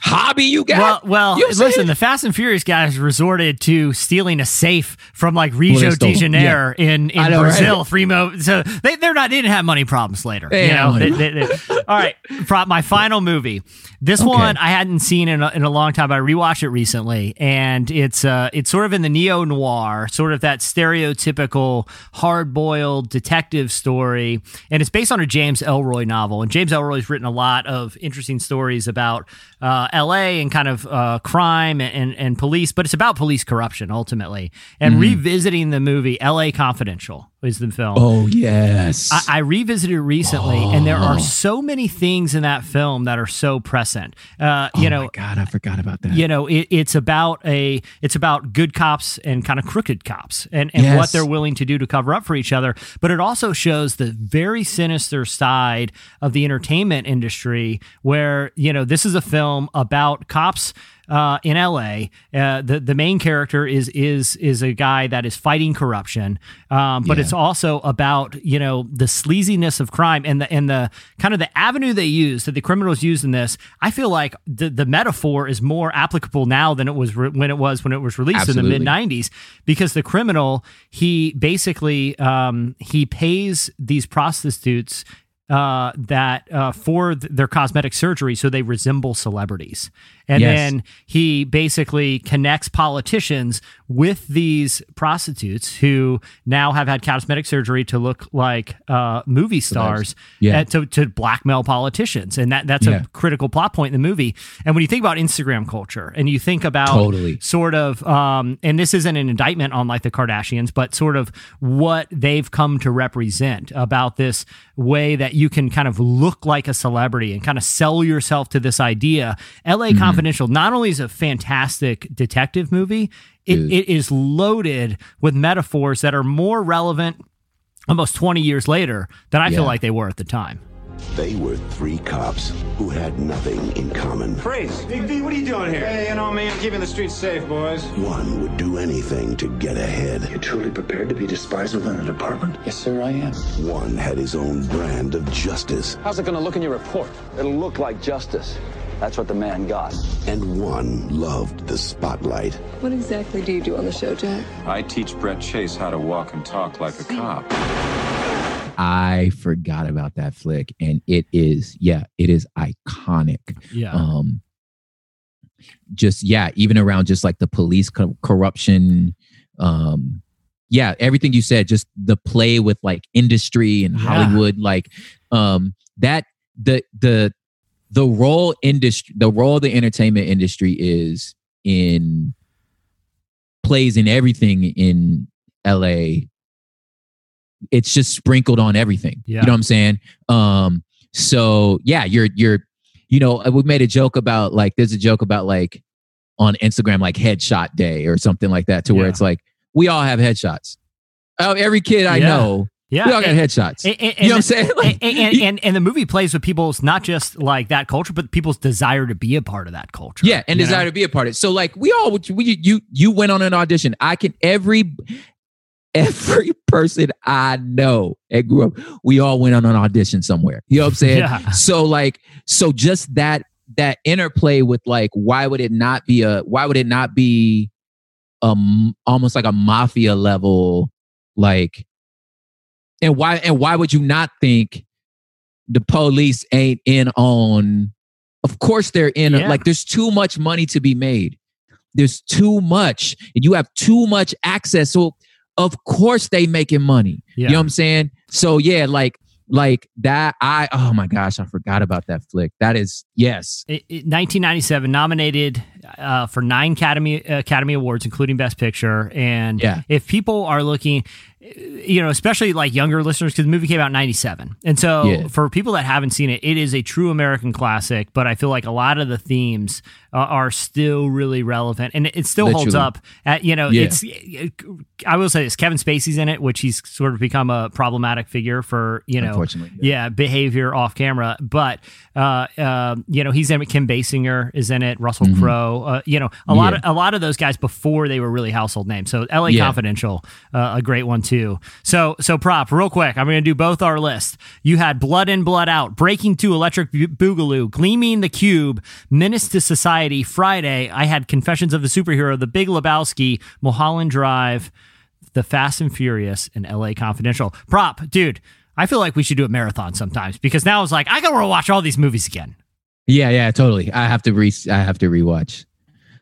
hobby you got? Well, well You know listen, the Fast and Furious guys resorted to stealing a safe from like Rio they de stole- Janeiro in, in I know, right? Fremo, so they, they're not they didn't have money problems later. They you know. They- they- they- all right. Pro- my final movie. This Okay. one I hadn't seen in a, in a long time. I rewatched it recently, and it's uh it's sort of in the neo noir, sort of that stereotypical hard boiled detective story, and it's based on a James Ellroy novel. And James Ellroy's written a lot of interesting stories about uh, L.A. and kind of uh, crime and, and and police, but it's about police corruption ultimately. And Mhm. revisiting the movie L.A. Confidential is the film. Oh, yes. I, I revisited it recently, and there are Oh. so many things in that film that are so present. Uh, you oh know, my God, I forgot about that. you know, it, it's about a it's about good cops and kind of crooked cops, and and what they're willing to do to cover up for each other. But it also shows the very sinister side of the entertainment industry, where you know this is a film about cops uh, in LA. Uh, the the main character is is is a guy that is fighting corruption, um, but Yeah. it's also about you know the sleaziness of crime and the and the kind of the avenue they use that the criminals use in this. I feel like the the metaphor is more applicable now than it was re- when it was when it was released in the mid '90s because the criminal he basically um, he pays these prostitutes uh, that uh, for th- their cosmetic surgery so they resemble celebrities. And Yes. then he basically connects politicians with these prostitutes who now have had cosmetic surgery to look like uh, movie stars Yeah. uh, to, to blackmail politicians. And that, that's Yeah. a critical plot point in the movie. And when you think about Instagram culture and you think about Totally. sort of um, and this isn't an indictment on like the Kardashians, but sort of what they've come to represent about this way that you can kind of look like a celebrity and kind of sell yourself to this idea. LA Mm-hmm. Confidential not only is a fantastic detective movie, it, Dude. it is loaded with metaphors that are more relevant almost 20 years later than I Yeah. feel like they were at the time. They were three cops who had nothing in common. Freeze! Big V, what are you doing here? Hey, you know me, I'm keeping the streets safe, boys. One would do anything to get ahead. You're truly prepared to be despised within a department? Yes, sir, I am. One had his own brand of justice. How's it gonna look in your report? It'll look like justice. That's what the man got. And one loved the spotlight. What exactly do you do on the show, Jack? I teach Brett Chase how to walk and talk like a cop. I forgot about that flick, and it is yeah, it is iconic. Yeah. Um, just yeah, even around just like the police co- corruption. Um, yeah, everything you said, just the play with like industry and Yeah. Hollywood, like um, that the the the role industry, the role the entertainment industry is in plays in everything in LA it's just sprinkled on everything. Yeah. You know what I'm saying? Um, so yeah, you're you're you know, we made a joke about like there's a joke about like on Instagram, like headshot day or something like that, to where it's like we all have headshots. Oh, every kid I Yeah. know, Yeah, we all got and- headshots. And, and- you know what I'm saying? and- Like, <laughs> and, and, and, and the movie plays with people's not just like that culture, but people's desire to be a part of that culture. yeah, and desire know? to be a part of it. So like we all we you you went on an audition. I can every every <laughs> person I know that grew up, we all went on an audition somewhere. You know what I'm saying? Yeah. So like so just that that interplay with like why would it not be a why would it not be um almost like a mafia level like and why and why would you not think the police ain't in on of course they're in Yeah. like there's too much money to be made. There's too much and you have too much access. So of course they making money. You know what i'm saying? So yeah like like that i oh my gosh i forgot about that flick. That is yes. It- it- 1997 nominated uh, for nine Academy Academy Awards, including Best Picture. And Yeah. if people are looking, you know, especially like younger listeners, because the movie came out in 97. And so Yeah. for people that haven't seen it, it is a true American classic, but I feel like a lot of the themes uh, are still really relevant and it, it still holds up. At, you know, Yeah. it's, I will say this Kevin Spacey's in it, which he's sort of become a problematic figure for, you know, Unfortunately, yeah, behavior off camera. But uh, uh, you know, he's in it. Kim Basinger is in it. Russell Mhm. Crowe. Uh, you know, a lot of a lot of those guys before they were really household names. So L.A. Yeah. Confidential, uh, a great one too. So so prop real quick. I'm going to do both our list. You had Blood In Blood Out, Breakin' 2, Electric Boogaloo, Gleaming the Cube, Menace to Society. Friday, I had Confessions of the Superhero, The Big Lebowski, Mulholland Drive. The Fast and Furious and LA Confidential. Prop, dude, I feel like we should do a marathon sometimes because now it's like I gotta watch all these movies again. Yeah yeah totally i have to re i have to rewatch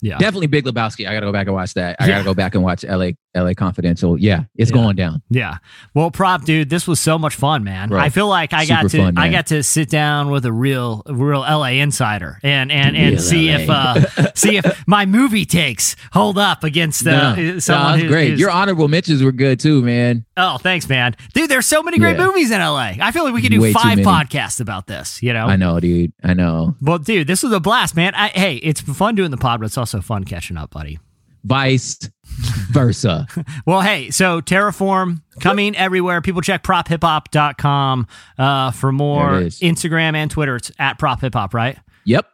Yeah. definitely big lebowski i gotta go back and watch that i Yeah. gotta go back and watch la la confidential yeah it's Yeah. going down Yeah. Well, prop dude, this was so much fun, man. Bro, I feel like I got to fun, I got to sit down with a real real LA insider and and and Real see LA. if uh <laughs> see if my movie takes hold up against uh, no, someone no, who- great your honorable mentions were good too man Oh, thanks, man. Dude, there's so many great Yeah. movies in LA. I feel like we could do Way five podcasts about this, you know? i know dude i know Well, dude, this was a blast, man. I, hey, it's fun doing the pod, but it's also fun catching up, buddy. Vice versa <laughs> Well, hey, so Terraform coming everywhere. People check prophiphop.com uh, for more There it is. Instagram and Twitter. It's at prophiphop, right? yep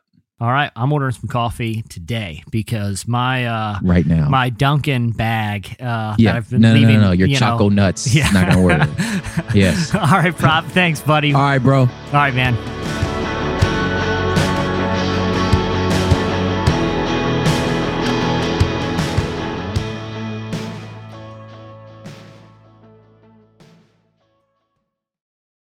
All right, I'm ordering some coffee today because my uh, right now my Dunkin' bag uh, yeah that I've been no, no, leaving. no no your you know- choco nuts Yeah. not gonna work <laughs> yes All right, prop. Thanks, buddy. all right bro All right, man.